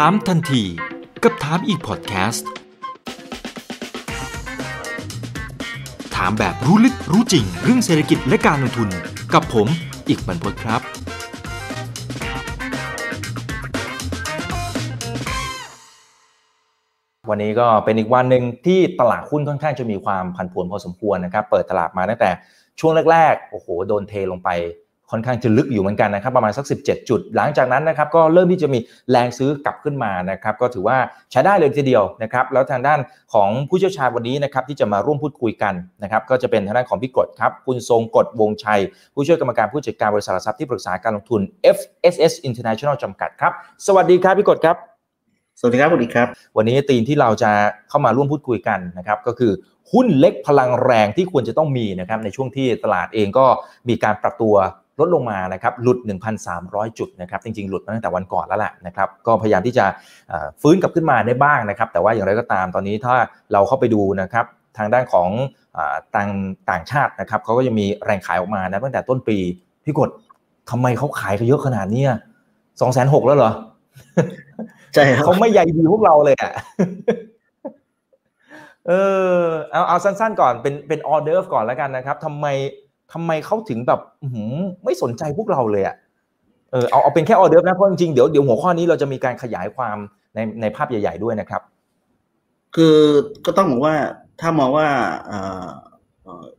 ถามทันที กับถามอีกพอดแคสต์ ถามแบบรู้ลึกรู้จริง เรื่องเศรษฐกิจและการลงทุนกับผมอีกบรรพตครับ วันนี้ก็เป็นอีกวันหนึ่งที่ตลาดหุ้นค่อนข้างจะมีความผันผวนพอสมควรนะครับ เปิดตลาดมาตั้งแต่ช่วงแรกๆ โอ้โห โดนเทลงไป ค่อนข้างจะลึกอยู่เหมือนกันนะครับประมาณสัก 17 จุด หลังจากนั้นนะครับก็เริ่มที่จะมีแรงซื้อกลับขึ้นมานะครับก็ถือว่าใช้ได้เลยทีเดียวนะครับแล้วทางด้านของผู้เชี่ยวชาญวันนี้นะครับที่จะมาร่วมพูดคุยกันนะครับก็จะเป็นทางด้านของพี่กฎครับคุณทรงกฎวงชัย ผู้ช่วยกรรมการผู้จัดการบริษัทหลักทรัพย์ที่ปรึกษาการลงทุน FSS International จำกัดครับสวัสดีครับพี่กฎครับสวัสดีครับสวัสดีครับ วันนี้ธีมที่เราจะเข้ามาร่วมพูดคุยกันนะครับก็คือหุ้นเล็กพลังแรงที่ควรจะต้องมีนะครับในช่วงที่ตลาดเองก็มีการปรับตัว ลดลงมานะครับหลุด 1,300 จุดนะครับจริงๆ หลุดมาตั้งแต่วันก่อนแล้วแหละนะครับก็พยายามที่จะฟื้นกลับขึ้นมาได้บ้างนะครับแต่ว่าอย่างไรก็ตามตอนนี้ถ้าเราเข้าไปดูนะครับทางด้านของต่างต่างชาตินะครับเขาก็จะมีแรงขายออกมานะตั้งแต่ต้นปีพี่กดทำไมเขาขายกันเยอะขนาดนี้สองแสนหกแล้วเหรอใช่ครับเขาไม่ใหญ่ดีพวกเราเลยอะเอเอาเอาสั้นๆก่อนเป็นเป็นออเดิร์ฟก่อนแล้วกันนะครับทำไม ทำไมเขาถึงแบบไม่สนใจพวกเราเลยอะเออเอาเอาเป็นแค่ออเดิร์ฟนะเพราะจริงๆเดี๋ยวเดี๋ยวหัวข้อนี้เราจะมีการขยายความในในภาพใหญ่ ๆด้วยนะครับ คือก็ต้องบอกว่าถ้ามองว่า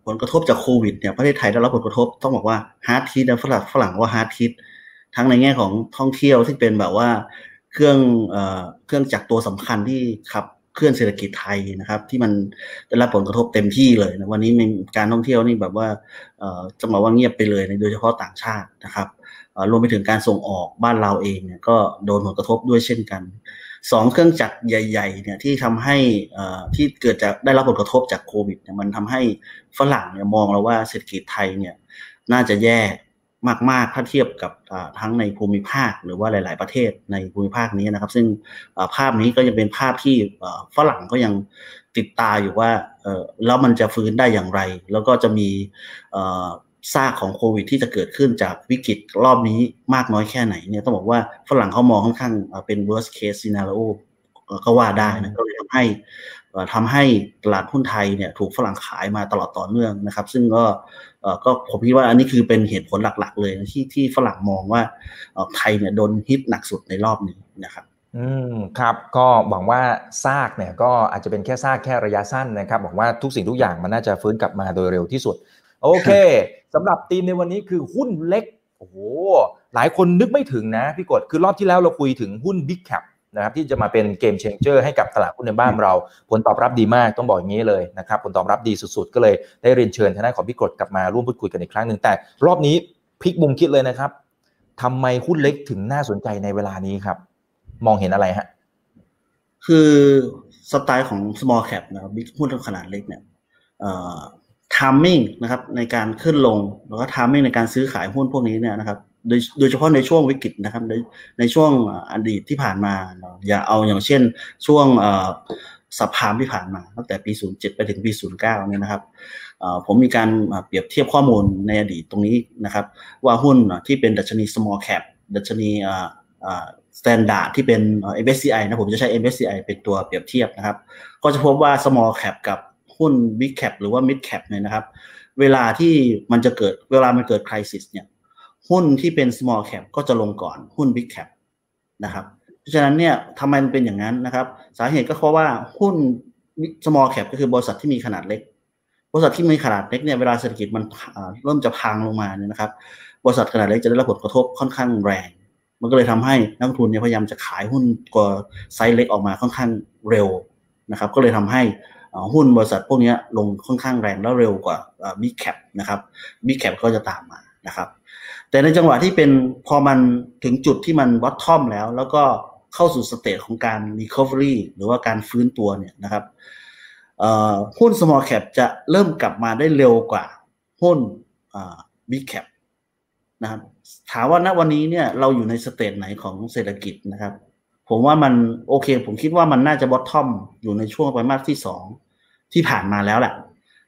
ผลกระทบจากโควิดเนี่ยประเทศไทยได้รับผลกระทบต้องบอกว่า hard hit ฝรั่งฝรั่งว่า hard hit ทั้งในแง่ของท่องเที่ยวที่เป็นแบบว่า เครื่องเครื่องจักรตัวสำคัญที่ขับ เคลื่อนเศรษฐกิจไทยนะครับ ที่มันได้รับผลกระทบเต็มที่เลยนะวันนี้มีการท่องเที่ยวนี่แบบว่าจะบอกว่าเงียบไปเลยโดยเฉพาะต่างชาตินะครับรวมไปถึงการส่งออกบ้านเราเองเนี่ยก็โดนผลกระทบด้วยเช่นกันสองเครื่องจักรใหญ่ๆเนี่ยที่ทำให้ที่เกิดจากได้รับผลกระทบจากโควิดเนี่ยมันทำให้ฝรั่งเนี่ยมองแล้วว่าเศรษฐกิจไทยเนี่ยน่าจะแย่ มาก ๆ ถ้าเทียบกับทั้งในภูมิภาคหรือว่าหลาย ๆ ประเทศในภูมิภาคนี้นะครับ ซึ่งภาพนี้ก็ยังเป็นภาพที่ฝรั่งก็ยังติดตาอยู่ว่าแล้วมันจะฟื้นได้อย่างไร แล้วก็จะมีซากของโควิดที่จะเกิดขึ้นจากวิกฤตรอบนี้มากน้อยแค่ไหนเนี่ยต้องบอกว่าฝรั่งเขามองค่อนข้างเป็น worst case scenario ก็ว่าได้นะก็เลยทำให้ ทำให้ตลาดหุ้นไทยเนี่ยถูกฝรั่งขายมาตลอดต่อเนื่องนะครับ ซึ่งก็ก็ผมคิดว่าอันนี้คือเป็นเหตุผลหลัก ๆ เลยที่ที่ฝรั่งมองว่าไทยเนี่ยโดนฮิตหนักสุดในรอบนี้นะครับอืมครับก็หวังว่าซากเนี่ยก็อาจจะเป็นแค่ซากแค่ระยะสั้นนะครับหวังว่าทุกสิ่งทุกอย่างมันน่าจะฟื้นกลับมาโดยเร็วที่สุด โอเคสำหรับทีมในวันนี้คือหุ้นเล็กโอ้โหหลายคนนึกไม่ถึงนะพี่กดคือรอบที่แล้วเราคุยถึงหุ้น Big Cap นะครับที่จะมาเป็นเกมเชนเจอร์ให้กับตลาดหุ้นในบ้านเรา ผลตอบรับดีมากต้องบอกอย่างนี้เลยนะครับผลตอบรับดีสุดๆ ก็เลยได้เรียนเชิญทนายของพี่กรดกลับมาร่วมพูดคุยกันอีกครั้งหนึ่งแต่ รอบนี้พลิกมุมคิดเลยนะครับทำไมหุ้นเล็กถึงน่าสนใจในเวลานี้ครับ มองเห็นอะไรฮะคือสไตล์ของ small cap นะครับหุ้นขนาดเล็กเนี่ย timing นะครับในการขึ้นลงแล้วก็ timing ในการซื้อขายหุ้นพวกนี้เนี่ยนะครับ โดยโดยเฉพาะในช่วงวิกฤตนะครับในในช่วงอดีตที่ผ่านมา อย่าเอาอย่างเช่นช่วงสัปพามที่ผ่านมาตั้งแต่ปี 07 ไปถึงปี 09เนี่ยนะครับผมมีการเปรียบเทียบข้อมูลในอดีตตรงนี้นะครับ ว่าหุ้นที่เป็นดัชนี small cap ดัชนี standard ที่เป็น MSCI นะผมจะใช้ MSCI เป็นตัวเปรียบเทียบนะครับ ก็จะพบว่า small cap กับหุ้น big cap หรือว่า mid cap เนี่ยนะครับ เวลาที่มันจะเกิดเวลามันเกิด crisis เนี่ย หุ้นที่เป็น small cap ก็จะลงก่อนหุ้น big cap นะครับเพราะฉะนั้นเนี่ยทำไมมันเป็นอย่างนั้นนะครับ สาเหตุก็เพราะว่าหุ้น small cap ก็คือบริษัทที่มีขนาดเล็ก บริษัทที่มีขนาดเล็กเนี่ยเวลาเศรษฐกิจมันเริ่มจะพังลงมาเนี่ยนะครับ บริษัทขนาดเล็กจะได้รับผลกระทบค่อนข้างแรง มันก็เลยทำให้นักลงทุนเนี่ยพยายามจะขายหุ้นกว่าไซส์เล็กออกมาค่อนข้างเร็วนะครับ ก็เลยทำให้หุ้นบริษัทพวกนี้ลงค่อนข้างแรงและเร็วกว่า big cap นะครับ big cap ก็จะตามมานะครับ แต่ในจังหวะที่เป็นพอมันถึงจุดที่มัน bottom แล้ว แล้วก็เข้าสู่ stage ของการ recovery หรือว่าการฟื้นตัวเนี่ยนะครับหุ้น small cap จะเริ่มกลับมาได้เร็วกว่าหุ้น big cap นะครับถามว่าณวันนี้เนี่ยเราอยู่ใน stage ไหนของเศรษฐกิจนะครับ ผมว่ามันโอเค ผมคิดว่ามันน่าจะ bottom อยู่ในช่วงไตรมาสที่สองที่ผ่านมาแล้วแหละ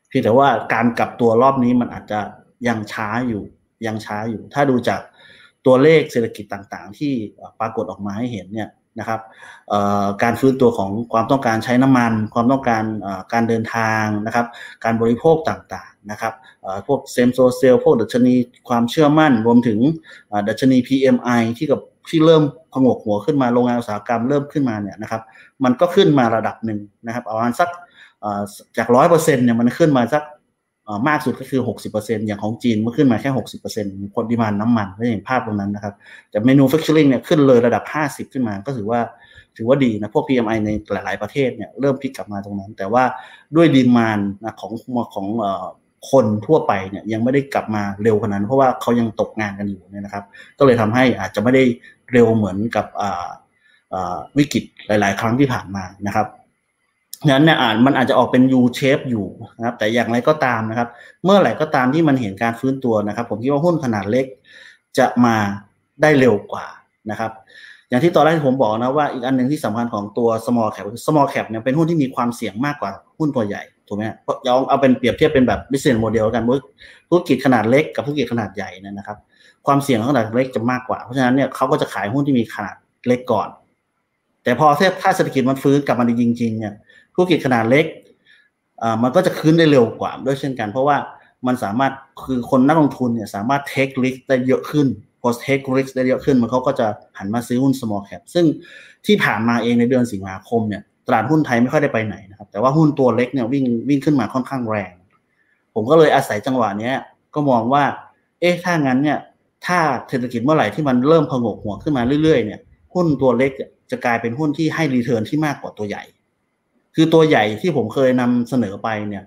เพียงแต่ว่าการกลับตัวรอบนี้มันอาจจะยังช้าอยู่ ยังช้าอยู่ ถ้าดูจากตัวเลขเศรษฐกิจต่างๆ ที่ปรากฏออกมาให้เห็นเนี่ยนะครับการฟื้นตัวของความต้องการใช้น้ำมัน ความต้องการการเดินทางนะครับ การบริโภคต่างๆนะครับพวกเซมโซเซลพวกดัชนีความเชื่อมั่น รวมถึงดัชนี PMI ที่กับที่เริ่มพงกหัวขึ้นมาโรงงานอุตสาหกรรมเริ่มขึ้นมาเนี่ยนะครับ มันก็ขึ้นมาระดับหนึ่งนะครับประมาณสักจากร้อยเปอร์เซ็นต์เนี่ยมันขึ้นมาสัก มากสุดก็คือ 60%อย่างของจีนมันขึ้นมาแค่ 60%คนดีมานน้ำมันไม่เห็นภาพตรงนั้นนะครับ แต่เมนูแฟคชั่นเนี่ยขึ้นเลยระดับ 50 ขึ้นมาก็ถือว่าถือว่าดีนะพวก PMI ในหลาย ๆ ประเทศเนี่ยเริ่มพลิกกลับมาตรงนั้น แต่ว่าด้วยดีมานนะของของคนทั่วไปเนี่ยยังไม่ได้กลับมาเร็วขนาดนั้น เพราะว่าเขายังตกงานกันอยู่เนี่ยนะครับ ก็เลยทำให้อาจจะไม่ได้เร็วเหมือนกับวิกฤตหลาย ๆ ครั้งที่ผ่านมานะครับ นั้นเนี่ยอ่านมันอาจจะออกเป็น U shape อยู่นะครับ แต่อย่างไรก็ตามนะครับ เมื่อไหร่ก็ตามที่มันเห็นการฟื้นตัวนะครับ ผมคิดว่าหุ้นขนาดเล็กจะมาได้เร็วกว่านะครับ อย่างที่ตอนแรกที่ผมบอกนะว่าอีกอันหนึ่งที่สำคัญของตัว small cap คือ small cap เนี่ยเป็นหุ้นที่มีความเสี่ยงมากกว่าหุ้นตัวใหญ่ถูกไหมเพราะยองเอาเป็นเปรียบเทียบเป็นแบบ business model กันว่าธุรกิจขนาดเล็กกับธุรกิจขนาดใหญ่นะครับ ความเสี่ยงของขนาดเล็กจะมากกว่า เพราะฉะนั้นเนี่ยเขาก็จะขายหุ้นที่มีขนาดเล็กก่อน แต่พอถ้าเศรษฐกิจมันฟื้นกลับมาจริงๆเนี่ย ธุรกิจขนาดเล็กมันก็จะขึ้นได้เร็วกว่าด้วยเช่นกัน เพราะว่ามันสามารถคือคนนักลงทุนเนี่ยสามารถ take risk ได้เยอะขึ้นพอ take risk ได้เยอะขึ้น มันเขาก็จะหันมาซื้อหุ้น small cap ซึ่งที่ผ่านมาเองในเดือนสิงหาคมเนี่ยตลาดหุ้นไทยไม่ค่อยได้ไปไหนนะครับแต่ว่าหุ้นตัวเล็กเนี่ยวิ่งวิ่งขึ้นมาค่อนข้างแรง ผมก็เลยอาศัยจังหวะนี้ก็มองว่า เอ๊ะถ้างั้นเนี่ยถ้าเศรษฐกิจเมื่อไหร่ที่มันเริ่มผงกหัวขึ้นมาเรื่อยๆเนี่ยหุ้นตัวเล็กจะกลายเป็นหุ้นที่ให้ return ที่มากกว่าตัวใหญ่ คือตัวใหญ่ที่ผมเคยนำเสนอไปเนี่ย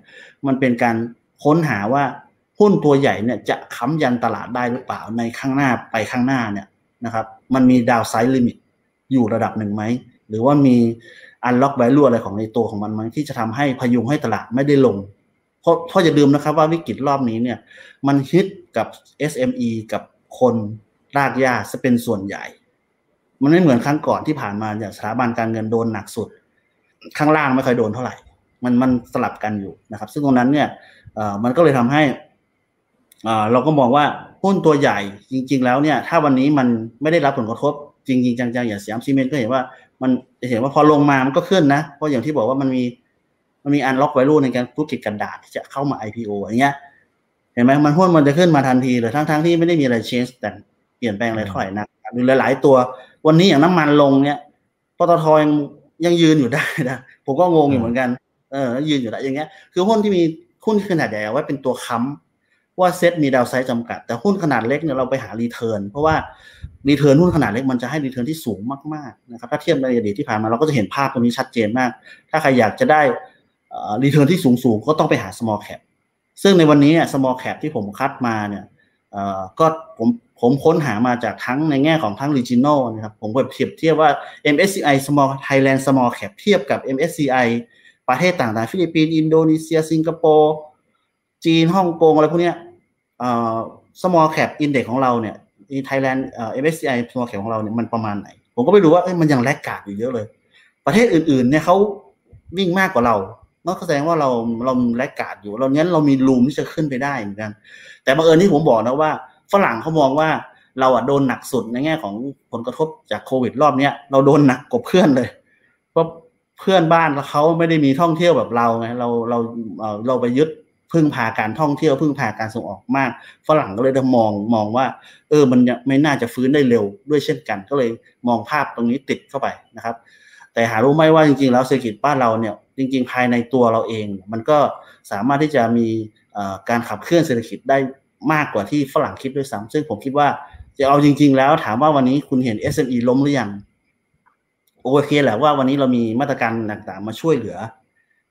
มันเป็นการค้นหาว่าหุ้นตัวใหญ่เนี่ยจะค้ำยันตลาดได้หรือเปล่าในข้างหน้าไปข้างหน้าเนี่ยนะครับ มันมี downside limit อยู่ระดับหนึ่งไหม หรือว่ามี unlock value อะไรของในตัวของมันไหมที่จะทำให้พยุงให้ตลาดไม่ได้ลง เพราะเพราะอย่าลืมนะครับว่าวิกฤตรอบนี้เนี่ย มันฮิตกับ SME กับคนรากหญ้าจะเป็นส่วนใหญ่ มันไม่เหมือนครั้งก่อนที่ผ่านมาเนี่ยสถาบันการเงินโดนหนักสุด ข้างล่างไม่ค่อยโดนเท่าไหร่ มันมันสลับกันอยู่นะครับ ซึ่งตรงนั้นเนี่ยมันก็เลยทำให้เราก็มองว่าหุ้นตัวใหญ่จริง ๆ แล้วเนี่ย ถ้าวันนี้มันไม่ได้รับผลกระทบ จริง ๆ จังๆอย่างสยามซีเมนต์ก็เห็นว่ามันจะเห็นว่าพอลงมามันก็ขึ้นนะ เพราะอย่างที่บอกว่ามันมีมันมี unlock value ในการธุรกิจกระดาษที่จะเข้ามา IPO อย่างเงี้ย เห็นไหมมันหุ้นมันจะขึ้นมาทันทีเลยทั้งๆที่ไม่ได้มีอะไร change แต่เปลี่ยนแปลงอะไรเท่าไหร่นะดูหลาย ๆ ตัว วันนี้อย่างน้ำมันลงเนี่ยปตทยัง ยังยืนอยู่ได้นะผมก็งงอยู่เหมือนกันเออยืนอยู่ได้อย่างเงี้ย คือหุ้นที่มีหุ้นที่ขนาดใหญ่เอาไว้เป็นตัวค้ำว่าเซ็ตมี downside จำกัด แต่หุ้นขนาดเล็กเนี่ยเราไปหา return เพราะว่า return หุ้นขนาดเล็กมันจะให้ return ที่สูงมากๆนะครับถ้าเทียบในอดีตที่ผ่านมาเราก็จะเห็นภาพตรงนี้ชัดเจนมาก ถ้าใครอยากจะได้ return ที่สูงๆก็ต้องไปหา small cap ซึ่งในวันนี้เนี่ย small cap ที่ผมคัดมาเนี่ยก็ผม ผมค้นหามาจากทั้งในแง่ของทั้ง regional นะครับ ผมเปรียบเทียบว่า MSCI Small Thailand Small Cap เทียบกับ MSCI ประเทศต่างๆ ฟิลิปปินส์อินโดนีเซีย สิงคโปร์จีนฮ่องกงอะไรพวกเนี้เอ่อ small cap index ของเราเนี่ยไทยแลนด์เอ่อ MSCI small cap ของเราเนี่ยมันประมาณไหน ผมก็ไปดูว่ามันยังแลกกาดอยู่เยอะเลย ประเทศอื่นๆเนี่ยเขาวิ่งมากกว่าเรานั่นแสดงว่าเราเราแลกกาดอยู่เราเนี้ยเรามีรูมที่จะขึ้นไปได้เหมือนกัน แต่บังเอิญที่ผมบอกนะว่า ฝรั่งเขามองว่าเราอะโดนหนักสุดในแง่ของผลกระทบจากโควิดรอบเนี้ยเราโดนหนักกว่าเพื่อนเลย เพราะเพื่อนบ้านเขาไม่ได้มีท่องเที่ยวแบบเราไงเราเราเราไปยึดพึ่งพาการท่องเที่ยวพึ่งพาการส่งออกมาก ฝรั่งก็เลยมองมองว่า เออมันไม่น่าจะฟื้นได้เร็วด้วยเช่นกัน ก็เลยมองภาพตรงนี้ติดเข้าไปนะครับ แต่หารู้ไหมว่าจริงๆ แล้วเศรษฐกิจบ้านเราเนี่ยจริง ๆ ภายในตัวเราเอง มันก็สามารถที่จะมีการขับเคลื่อนเศรษฐกิจได้ มากกว่าที่ฝรั่งคิดด้วยซ้ำซึ่งผมคิดว่าจะเอาจริง ๆ แล้วถามว่าวันนี้คุณเห็น SME ล้มหรือยังโอเคแหละว่าวันนี้เรามีมาตรการต่างๆ มาช่วยเหลือ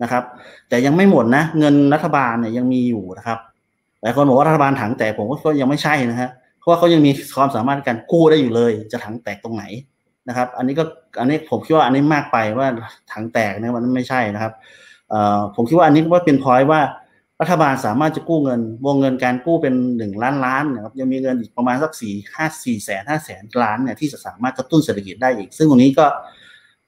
นะครับ แต่ยังไม่หมดนะเงินรัฐบาลเนี่ยยังมีอยู่นะครับหลายคนบอกว่ารัฐบาลถังแตกผมก็ยังไม่ใช่นะฮะเพราะว่าเขายังมีความสามารถในการกู้ได้อยู่เลย จะถังแตกตรงไหนนะครับ อันนี้ก็อันนี้ผมคิดว่าอันนี้มากไปว่าถังแตกเนี่ยมันไม่ใช่นะครับผมคิดว่าอันนี้ก็เป็นพอยว่า รัฐบาลสามารถจะกู้เงิน วงเงินการกู้เป็นหนึ่งล้านล้านนะครับยังมีเงินอีกประมาณสักสี่ห้าสี่แสนห้าแสนล้านเนี่ยที่จะสามารถกระตุ้นเศรษฐกิจได้อีก ซึ่งตรงนี้ก็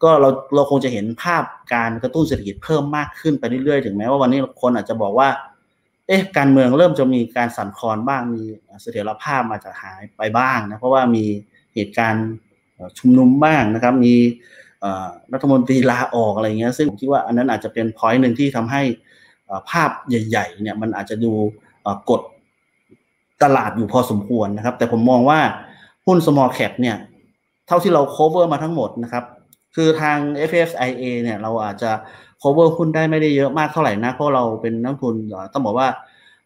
ก็เราเราคงจะเห็นภาพการกระตุ้นเศรษฐกิจเพิ่มมากขึ้นไปเรื่อยๆ ถึงแม้ว่าวันนี้คนอาจจะบอกว่า เอ๊ะการเมืองเริ่มจะมีการสั่นคลอนบ้างมีเสถียรภาพมาจะหายไปบ้างนะเพราะว่ามีเหตุการณ์ชุมนุมบ้างนะครับ มีรัฐมนตรีลาออกอะไรเงี้ยซึ่งผมคิดว่าอันนั้นอาจจะเป็นพอยต์หนึ่งที่ทำให้ ภาพใหญ่ๆเนี่ยมันอาจจะดูกดตลาดอยู่พอสมควรนะครับ แต่ผมมองว่าหุ้น small cap เนี่ยเท่าที่เรา cover มาทั้งหมดนะครับ คือทาง FSIA เนี่ยเราอาจจะ cover หุ้นได้ไม่ได้เยอะมากเท่าไหร่นะเพราะเราเป็นนักทุนต้องบอกว่า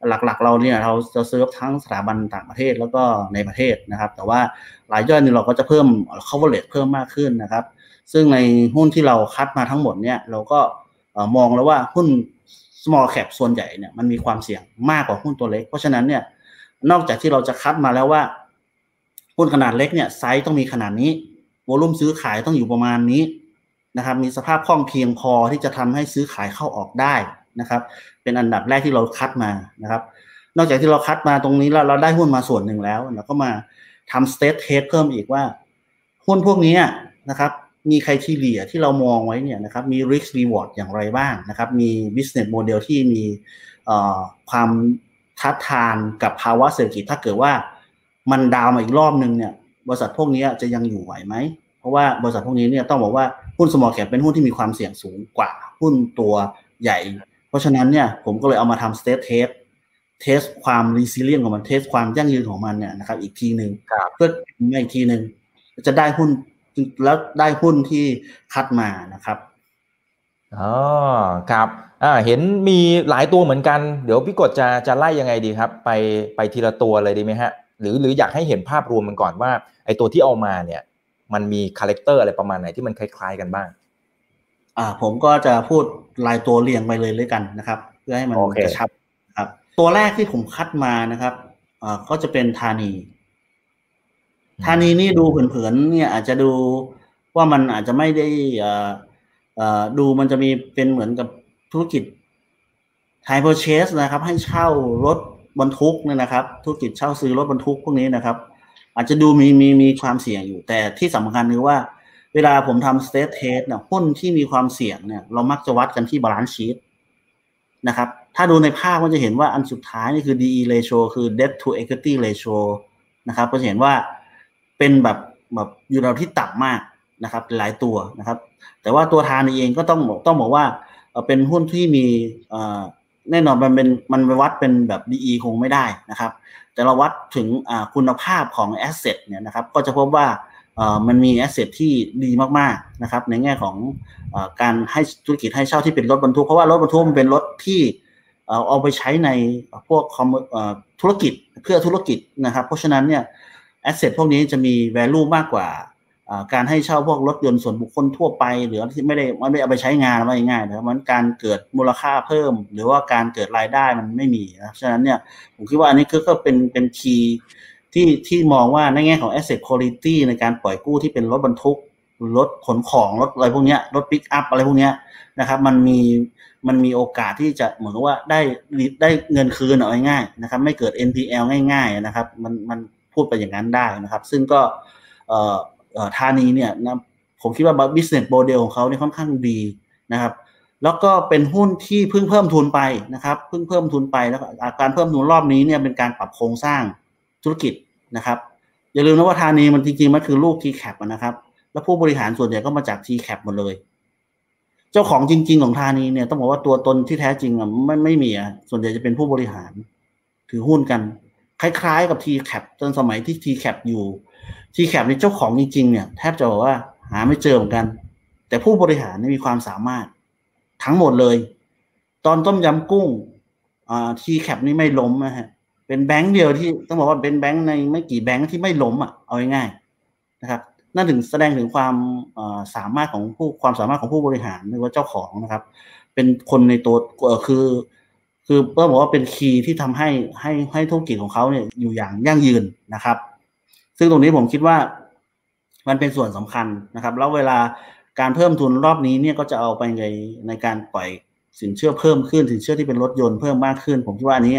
หลักๆ เราเนี่ยเราจะเซื้อทั้งสถาบันต่างประเทศแล้วก็ในประเทศนะครับ แต่ว่าหลายย่อยนี่เราก็จะเพิ่ม coverage เพิ่มมากขึ้นนะครับ ซึ่งในหุ้นที่เราคัดมาทั้งหมดเนี่ยเราก็มองแล้วว่าหุ้น small cap ส่วนใหญ่เนี่ยมันมีความเสี่ยงมากกว่าหุ้นตัวเล็ก เพราะฉะนั้นเนี่ยนอกจากที่เราจะคัดมาแล้วว่าหุ้นขนาดเล็กเนี่ยไซส์ต้องมีขนาดนี้ volume ซื้อขายต้องอยู่ประมาณนี้นะครับมีสภาพคล่องเพียงพอที่จะทำให้ซื้อขายเข้าออกได้นะครับ เป็นอันดับแรกที่เราคัดมานะครับ นอกจากที่เราคัดมาตรงนี้แล้วเราได้หุ้นมาส่วนหนึ่งแล้วเราก็มาทำ stress test เพิ่มอีกว่า หุ้นพวกนี้นะครับ มี criteria ที่เรามองไว้เนี่ยนะครับมี risk reward อย่างไรบ้างนะครับ มี business model ที่มีความท้าทานกับภาวะเศรษฐกิจถ้าเกิดว่ามันดาวมาอีกรอบนึงเนี่ยบริษัทพวกนี้จะยังอยู่ไหวไหม เพราะว่าบริษัทพวกนี้เนี่ยต้องบอกว่าหุ้น small cap เป็นหุ้นที่มีความเสี่ยงสูงกว่าหุ้นตัวใหญ่ เพราะฉะนั้นเนี่ยผมก็เลยเอามาทำ state test เทสความ resilient ของมันเทสความยั่งยืนของมันเนี่ยนะครับอีกทีหนึ่งเพื่ออีกทีหนึ่งจะได้หุ้น แล้วได้หุ้นที่คัดมานะครับอ๋อครับอ่าเห็นมีหลายตัวเหมือนกัน เดี๋ยวพี่กดจะจะไล่ยังไงดีครับ ไปไปทีละตัวเลยดีไหมฮะ หรือหรืออยากให้เห็นภาพรวมมันก่อนว่าไอตัวที่เอามาเนี่ย มันมี character อะไรประมาณไหนที่มันคล้าย ๆ กันบ้าง อ่า ผมก็จะพูดรายตัวเรียงไปเลยเลยกันนะครับ เพื่อให้มันกระชับครับ ตัวแรกที่ผมคัดมานะครับอ่าก็จะเป็นธานี ธานี้นี่ดูเผินๆเนี่ยอาจจะดูว่ามันอาจจะไม่ได้อ่าดูมันจะมีเป็นเหมือนกับธุรกิจ hire purchase นะครับ ให้เช่ารถบรรทุกเนี่ยนะครับ ธุรกิจเช่าซื้อรถบรรทุกพวกนี้นะครับ อาจจะดูมีมีมีความเสี่ยงอยู่ แต่ที่สำคัญคือว่าเวลาผมทำ stress test เนี่ยหุ้นที่มีความเสี่ยงเนี่ย เรามักจะวัดกันที่ balance sheet นะครับ ถ้าดูในภาพก็จะเห็นว่าอันสุดท้ายนี่คือ DE ratio คือ debt to equity ratio นะครับก็จะเห็นว่า เป็นแบบแบบอยู่ระดับที่ต่ำมากนะครับ หลายตัวนะครับ แต่ว่าตัวทานเองก็ต้องบอกต้องบอกว่าเป็นหุ้นที่มีแน่นอนมันเป็นมันไปวัดเป็นแบบ DE คงไม่ได้นะครับ แต่เราวัดถึงคุณภาพของแอสเซทเนี่ยนะครับ ก็จะพบว่ามันมีแอสเซทที่ดีมากๆนะครับ ในแง่ของการให้ธุรกิจให้เช่าที่เป็นรถบรรทุก เพราะว่ารถบรรทุกมันเป็นรถที่เอาไปใช้ในพวกธุรกิจเพื่อธุรกิจนะครับ เพราะฉะนั้นเนี่ย asset พวกนี้จะมี value มากกว่าการให้เช่าพวกรถยนต์ส่วนบุคคลทั่วไป หรือที่ไม่ได้ไม่ได้เอาไปใช้งานว่าง่ายนะครับมันการเกิดมูลค่าเพิ่ม หรือว่าการเกิดรายได้มันไม่มีนะฉะนั้นเนี่ยผมคิดว่าอันนี้ก็เป็นเป็น key ที่ที่มองว่าในแง่ของ asset quality ในการปล่อยกู้ที่เป็นรถบรรทุกรถขนของรถอะไรพวกนี้รถปิกอัพอะไรพวกนี้นะครับ มันมีมันมีโอกาสที่จะเหมือนว่าได้ได้เงินคืนเอาง่ายๆนะครับ ไม่เกิด NPL ง่าย ๆ นะครับ มันมัน พูดไปอย่างนั้นได้นะครับ ซึ่งก็ธานีเนี่ยนะผมคิดว่า business model ของเขาเนี่ยค่อนข้างดีนะครับ แล้วก็เป็นหุ้นที่เพิ่งเพิ่มทุนไปนะครับเพิ่งเพิ่มทุนไปแล้วการเพิ่มทุนรอบนี้เนี่ยเป็นการปรับโครงสร้างธุรกิจนะครับ อย่าลืมนะว่าธานีมันจริงๆมันคือลูก t c a p นะครับ แล้วผู้บริหารส่วนใหญ่ก็มาจาก t c a p หมดเลย เจ้าของจริง ๆ ของธานีเนี่ยต้องบอกว่าตัวตนที่แท้จริงอะไม่ไม่มีอะส่วนใหญ่จะเป็นผู้บริหารถือหุ้นกัน คล้ายๆกับ t c a p ตอนสมัยที่ t c a p อยู่ทีแคปในเจ้าของจริงๆเนี่ยแทบจะบอกว่าหาไม่เจอเหมือนกัน แต่ผู้บริหารมีความสามารถทั้งหมดเลย ตอนต้มยำกุ้งทีแคปนี่ไม่ล้มนะฮะ เป็นแบงค์เดียวที่ต้องบอกว่าเป็นแบงค์ในไม่กี่แบงค์ที่ไม่ล้มอะเอาง่ายๆนะครับนั่นถึงแสดงถึงความสามารถของผู้ความสามารถของผู้บริหารหรือว่าเจ้าของนะครับ เป็นคนในตัวคือ คือเปิ้ลบอกว่าเป็นคีย์ที่ทำให้ให้ให้ธุรกิจของเขาเนี่ยอยู่อย่างยั่งยืนนะครับ ซึ่งตรงนี้ผมคิดว่ามันเป็นส่วนสำคัญนะครับ แล้วเวลาการเพิ่มทุนรอบนี้เนี่ยก็จะเอาไปในในการปล่อยสินเชื่อเพิ่มขึ้น สินเชื่อที่เป็นรถยนต์เพิ่มมากขึ้น ผมคิดว่าอันนี้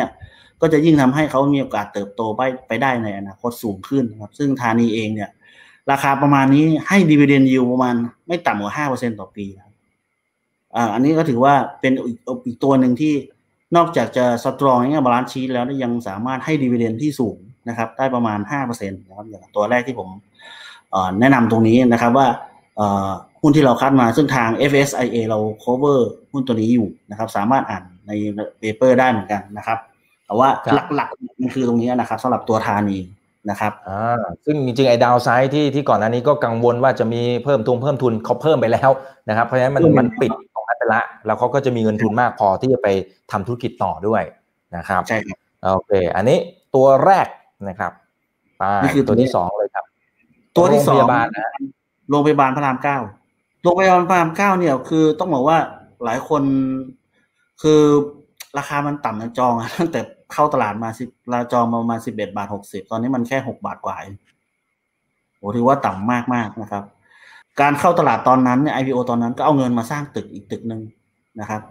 ก็จะยิ่งทำให้เขามีโอกาสเติบโตไปไปได้ในอนาคตสูงขึ้นครับ ซึ่งธานีเองเนี่ย ราคาประมาณนี้ให้ดีเวเดนยิวประมาณไม่ต่ำกว่าห้าเปอร์เซ็นต่อปีอ่าอันนี้ก็ถือว่าเป็นอีกตัวหนึ่งที่ นอกจากจะ strong ในแง่ balance sheet แล้วยังสามารถให้ dividend ที่สูงนะครับ ได้ประมาณห้าเปอร์เซ็นต์นะครับอย่างตัวแรกที่ผมแนะนำตรงนี้นะครับว่าหุ้นที่เราคัดมาซึ่งทาง FSSIA เรา cover หุ้นตัวนี้อยู่นะครับ สามารถอ่านในเปเปอร์ได้เหมือนกันนะครับ แต่ว่าหลักๆมันคือตรงนี้นะครับสำหรับตัวทานีนะครับอ่าซึ่งจริงๆไอ้ดาวไซด์ที่ที่ก่อนหน้านี้ก็กังวลว่าจะมีเพิ่มทุนเพิ่มทุนเขาเพิ่มไปแล้วนะครับ เพราะฉะนั้นมันมันปิดของนั้นไป ละ แล้วเขาก็จะมีเงินทุนมากพอที่จะไปทำธุรกิจต่อด้วยนะครับใช่ครับโอเค อันนี้ตัวแรกนะครับนี่คือตัวที่สองเลยครับ ตัวที่สองโรงพยาบาลนะโรงพยาบาลพระรามเก้าโรงพยาบาลพระรามเก้าเนี่ย คือต้องบอกว่าหลายคนคือราคามันต่ำนะจองตั้งแต่เข้าตลาดมาสิบราจองมาประมาณสิบเอ็ดบาทหกสิบตอนนี้มันแค่หกบาทกว่าโอ้ถือว่าต่ำมากมากนะครับ การเข้าตลาดตอนนั้นเนี่ย IPO ตอนนั้นก็เอาเงินมาสร้างตึกอีกตึกหนึ่งนะครับ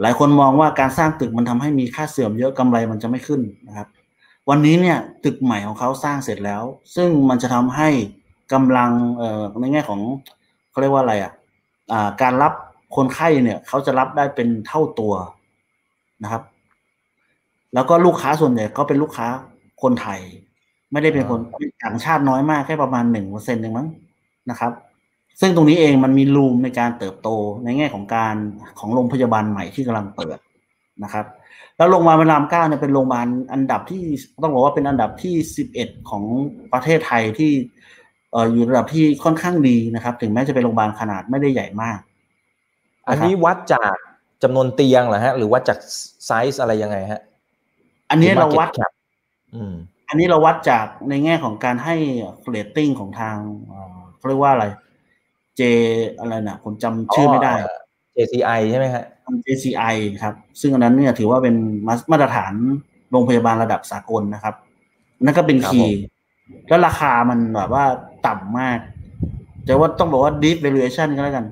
หลายคนมองว่าการสร้างตึกมันทำให้มีค่าเสื่อมเยอะกำไรมันจะไม่ขึ้นนะครับ วันนี้เนี่ยตึกใหม่ของเขาสร้างเสร็จแล้ว ซึ่งมันจะทำให้กำลังเอ่อในแง่ของเขาเรียกว่าอะไรอะการรับคนไข้เนี่ยเขาจะรับได้เป็นเท่าตัวนะครับ แล้วก็ลูกค้าส่วนใหญ่ก็เป็นลูกค้าคนไทย ไม่ได้เป็นคนต่างชาติน้อยมากแค่ประมาณหนึ่งเปอร์เซ็นต์เองมั้งนะครับ ซึ่งตรงนี้เองมันมีรูมในการเติบโตในแง่ของการของโรงพยาบาลใหม่ที่กำลังเปิดนะครับ แล้วโรงพยาบาลพระรามเก้าเนี่ยเป็นโรงพยาบาลอันดับที่ต้องบอกว่าเป็นอันดับที่สิบเอ็ดของประเทศไทยที่เอออยู่ระดับที่ค่อนข้างดีนะครับ ถึงแม้จะเป็นโรงพยาบาลขนาดไม่ได้ใหญ่มาก อันนี้วัดจากจำนวนเตียงเหรอฮะ หรือวัดจากไซส์อะไรยังไงฮะ อันนี้เราวัดอันนี้เราวัดจากในแง่ของการให้เรตติ้งของทางเขาเรียกว่าอะไร J อะไรนะผมจำชื่อไม่ได้ JCI ใช่ไหมฮะ JCI ครับ ซึ่งอันนั้นเนี่ยถือว่าเป็นมาตรฐานโรงพยาบาลระดับสากลนะครับ นั่นก็เป็นคีย์แล้วราคามันแบบว่าต่ำมากจะว่าต้องบอกว่า deep valuation ก็แล้วกัน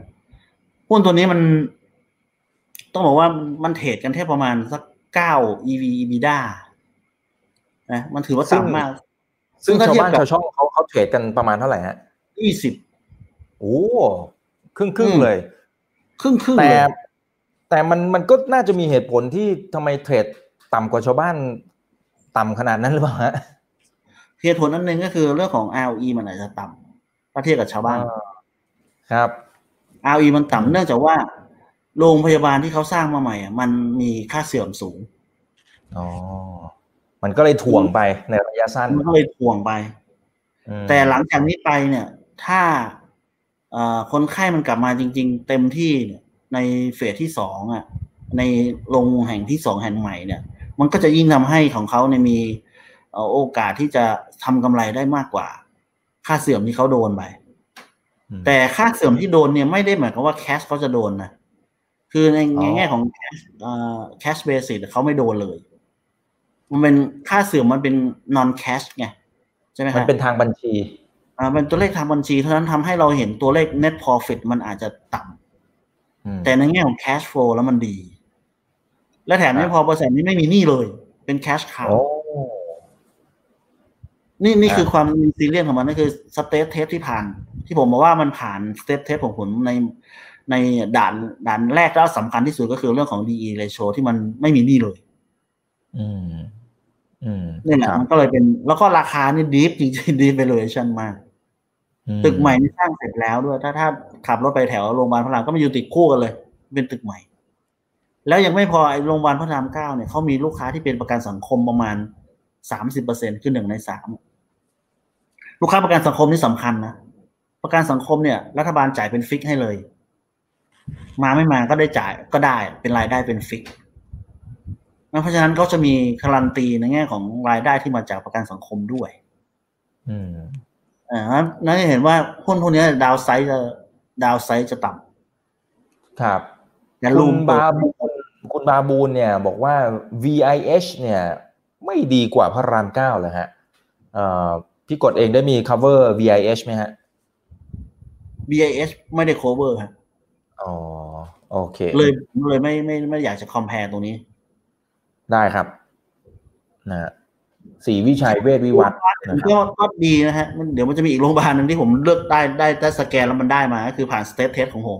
หุ้นตัวนี้มัน ต้องบอกว่ามันเทรดกันแค่ประมาณสักเก้า EV EBITDA นะมันถือว่าต่ำมาก ซึ่งชาวบ้านชาวช่องเขาเขาเทรดกันประมาณเท่าไหร่ฮะยี่สิบ โอ้ครึ่งครึ่งเลย ครึ่งครึ่งแต่แต่มันมันก็น่าจะมีเหตุผลที่ทำไมเทรดต่ำกว่าชาวบ้านต่ำขนาดนั้นหรือเปล่าฮะเหตุผลนั้นหนึ่งก็คือเรื่องของ ROE มันอาจจะต่ำถ้าเทียบกับชาวบ้านครับ ROE มันต่ำเนื่องจากว่าโรงพยาบาลที่เขาสร้างมาใหม่อะมันมีค่าเสื่อมสูงอ๋อมันก็เลยถ่วงไปในระยะสั้นมันก็เลยถ่วงไปแต่หลังจากนี้ไปเนี่ย ถ้า คนไข้มันกลับมาจริง ๆ เต็มที่เนี่ยในเฟสที่สองอะ ในโรงแห่งที่สองแห่งใหม่เนี่ย มันก็จะยิ่งทำให้ของเขาเนี่ยมีโอกาสที่จะทำกำไรได้มากกว่า ค่าเสื่อมที่เขาโดนไปแต่ค่าเสื่อมที่โดนเนี่ยไม่ได้หมายความว่าแคชเขาจะโดนนะคือในแง่ของแคชเบสิ s เขาไม่โดนเลย มันเป็นค่าเสื่อมมันเป็น non cash ไงใช่ไหมครับมันเป็นทางบัญชีอ่า เป็นตัวเลขทางบัญชีเท่านั้นทำให้เราเห็นตัวเลข net profit มันอาจจะต่ำแต่ในแง่ของ cash flow แล้วมันดี และแถมไม่พอเปอร์เซ็นต์นี้ไม่มีหนี้เลย เป็น cash cow นี่นี่คือความซีเรียสของมันนั่นคือ stress test ที่ผ่าน ที่ผมบอกว่ามันผ่าน stress test ของผมในในด่านด่านแรกแล้วสำคัญที่สุดก็คือเรื่องของ DE ratio ที่มันไม่มีหนี้เลยอืมอืมนี่แหละมันก็เลยเป็น แล้วก็ราคานี่ deep จริงๆ deep valuation มาก ตึกใหม่นี่สร้างเสร็จแล้วด้วย ถ้าถ้าขับรถไปแถวโรงพยาบาลพระรามก็มาอยู่ติดคู่กันเลย เป็นตึกใหม่ แล้วยังไม่พอไอ้โรงพยาบาลพระรามเก้าเนี่ยเขามีลูกค้าที่เป็นประกันสังคมประมาณสามสิบเปอร์เซ็นคือหนึ่งในสามลูกค้าประกันสังคมนี่สำคัญนะประกันสังคมเนี่ย รัฐบาลจ่ายเป็น fix ให้เลย มาไม่มาก็ได้จ่ายก็ได้เป็นรายได้เป็น fix เพราะฉะนั้นก็จะมีการันตีในแง่ของรายได้ที่มาจากประกันสังคมด้วย อืม อ่านั่นเห็นว่าหุ้นพวกนี้ downside จะ downside จะต่ำครับคุณบาบูนคุณบาบูนเนี่ย บอกว่า VIH เนี่ย ไม่ดีกว่าพระรามเก้าเลยฮะเอ่อพี่กดเองได้มี cover VIH ไหมฮะ VIH ไม่ได้ cover ครับอ๋อโอเค เลยเลยไม่ไม่ไม่อยากจะ compare ตรงนี้ ได้ครับ นะ ศรีวิชัยเวชวิวัฒน์ก็ก็ดีนะฮะเดี๋ยวมันจะมีอีกโรงพยาบาลหนึ่งที่ผมเลือกได้ได้ได้สแกนแล้วมันได้มาก็คือผ่าน strategy ของผม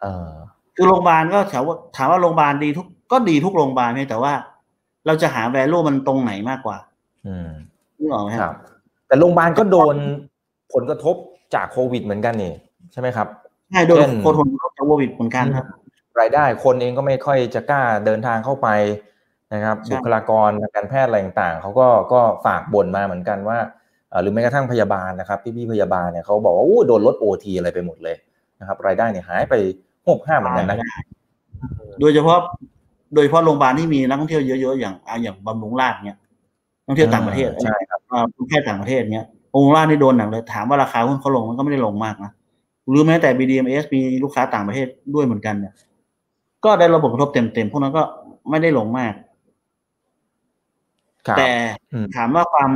เออคือโรงพยาบาลก็ถามว่าถามว่าโรงพยาบาลดีทุกก็ดีทุกโรงพยาบาลแต่ว่า เราจะหาแวลูมันตรงไหนมากกว่า อืมนี่ออกไหมครับ แต่โรงพยาบาลก็โดนผลกระทบจากโควิดเหมือนกันนี่ใช่ไหมครับใช่โดนเช่นโคนทนก็จะโควิดเหมือนกันครับ รายได้คนเองก็ไม่ค่อยจะกล้าเดินทางเข้าไป นะครับใช่บุคลากรทางการแพทย์อะไรต่างๆเขาก็ก็ฝากบ่นมาเหมือนกันว่าเอ่อหรือแม้กระทั่งพยาบาลนะครับพี่ๆพยาบาลเนี่ยเขาบอกว่าอู้โดนลดโอทีอะไรไปหมดเลยนะครับรายได้เนี่ยหายไปหกห้าเหมือนกันนะโดยเฉพาะโดยเฉพาะโรงพยาบาลที่มีนักท่องเที่ยวเยอะๆอย่างอ่าอย่างบำรุงราษฎร์เนี่ยนักท่องเที่ยวต่างประเทศใช่ครับอ่าคนแค่ต่างประเทศเนี่ยบำรุงราษฎร์นี่โดนหนักเลยถามว่าราคาหุ้นเขาลงมันก็ไม่ได้ลงมากนะหรือแม้แต่ BDMs มีลูกค้าต่างประเทศด้วยเหมือนกันเนี่ยก็ได้รับผลกระทบเต็มๆพวกนั้นก็ไม่ได้ลงมากครับ แต่อืมถามว่าความ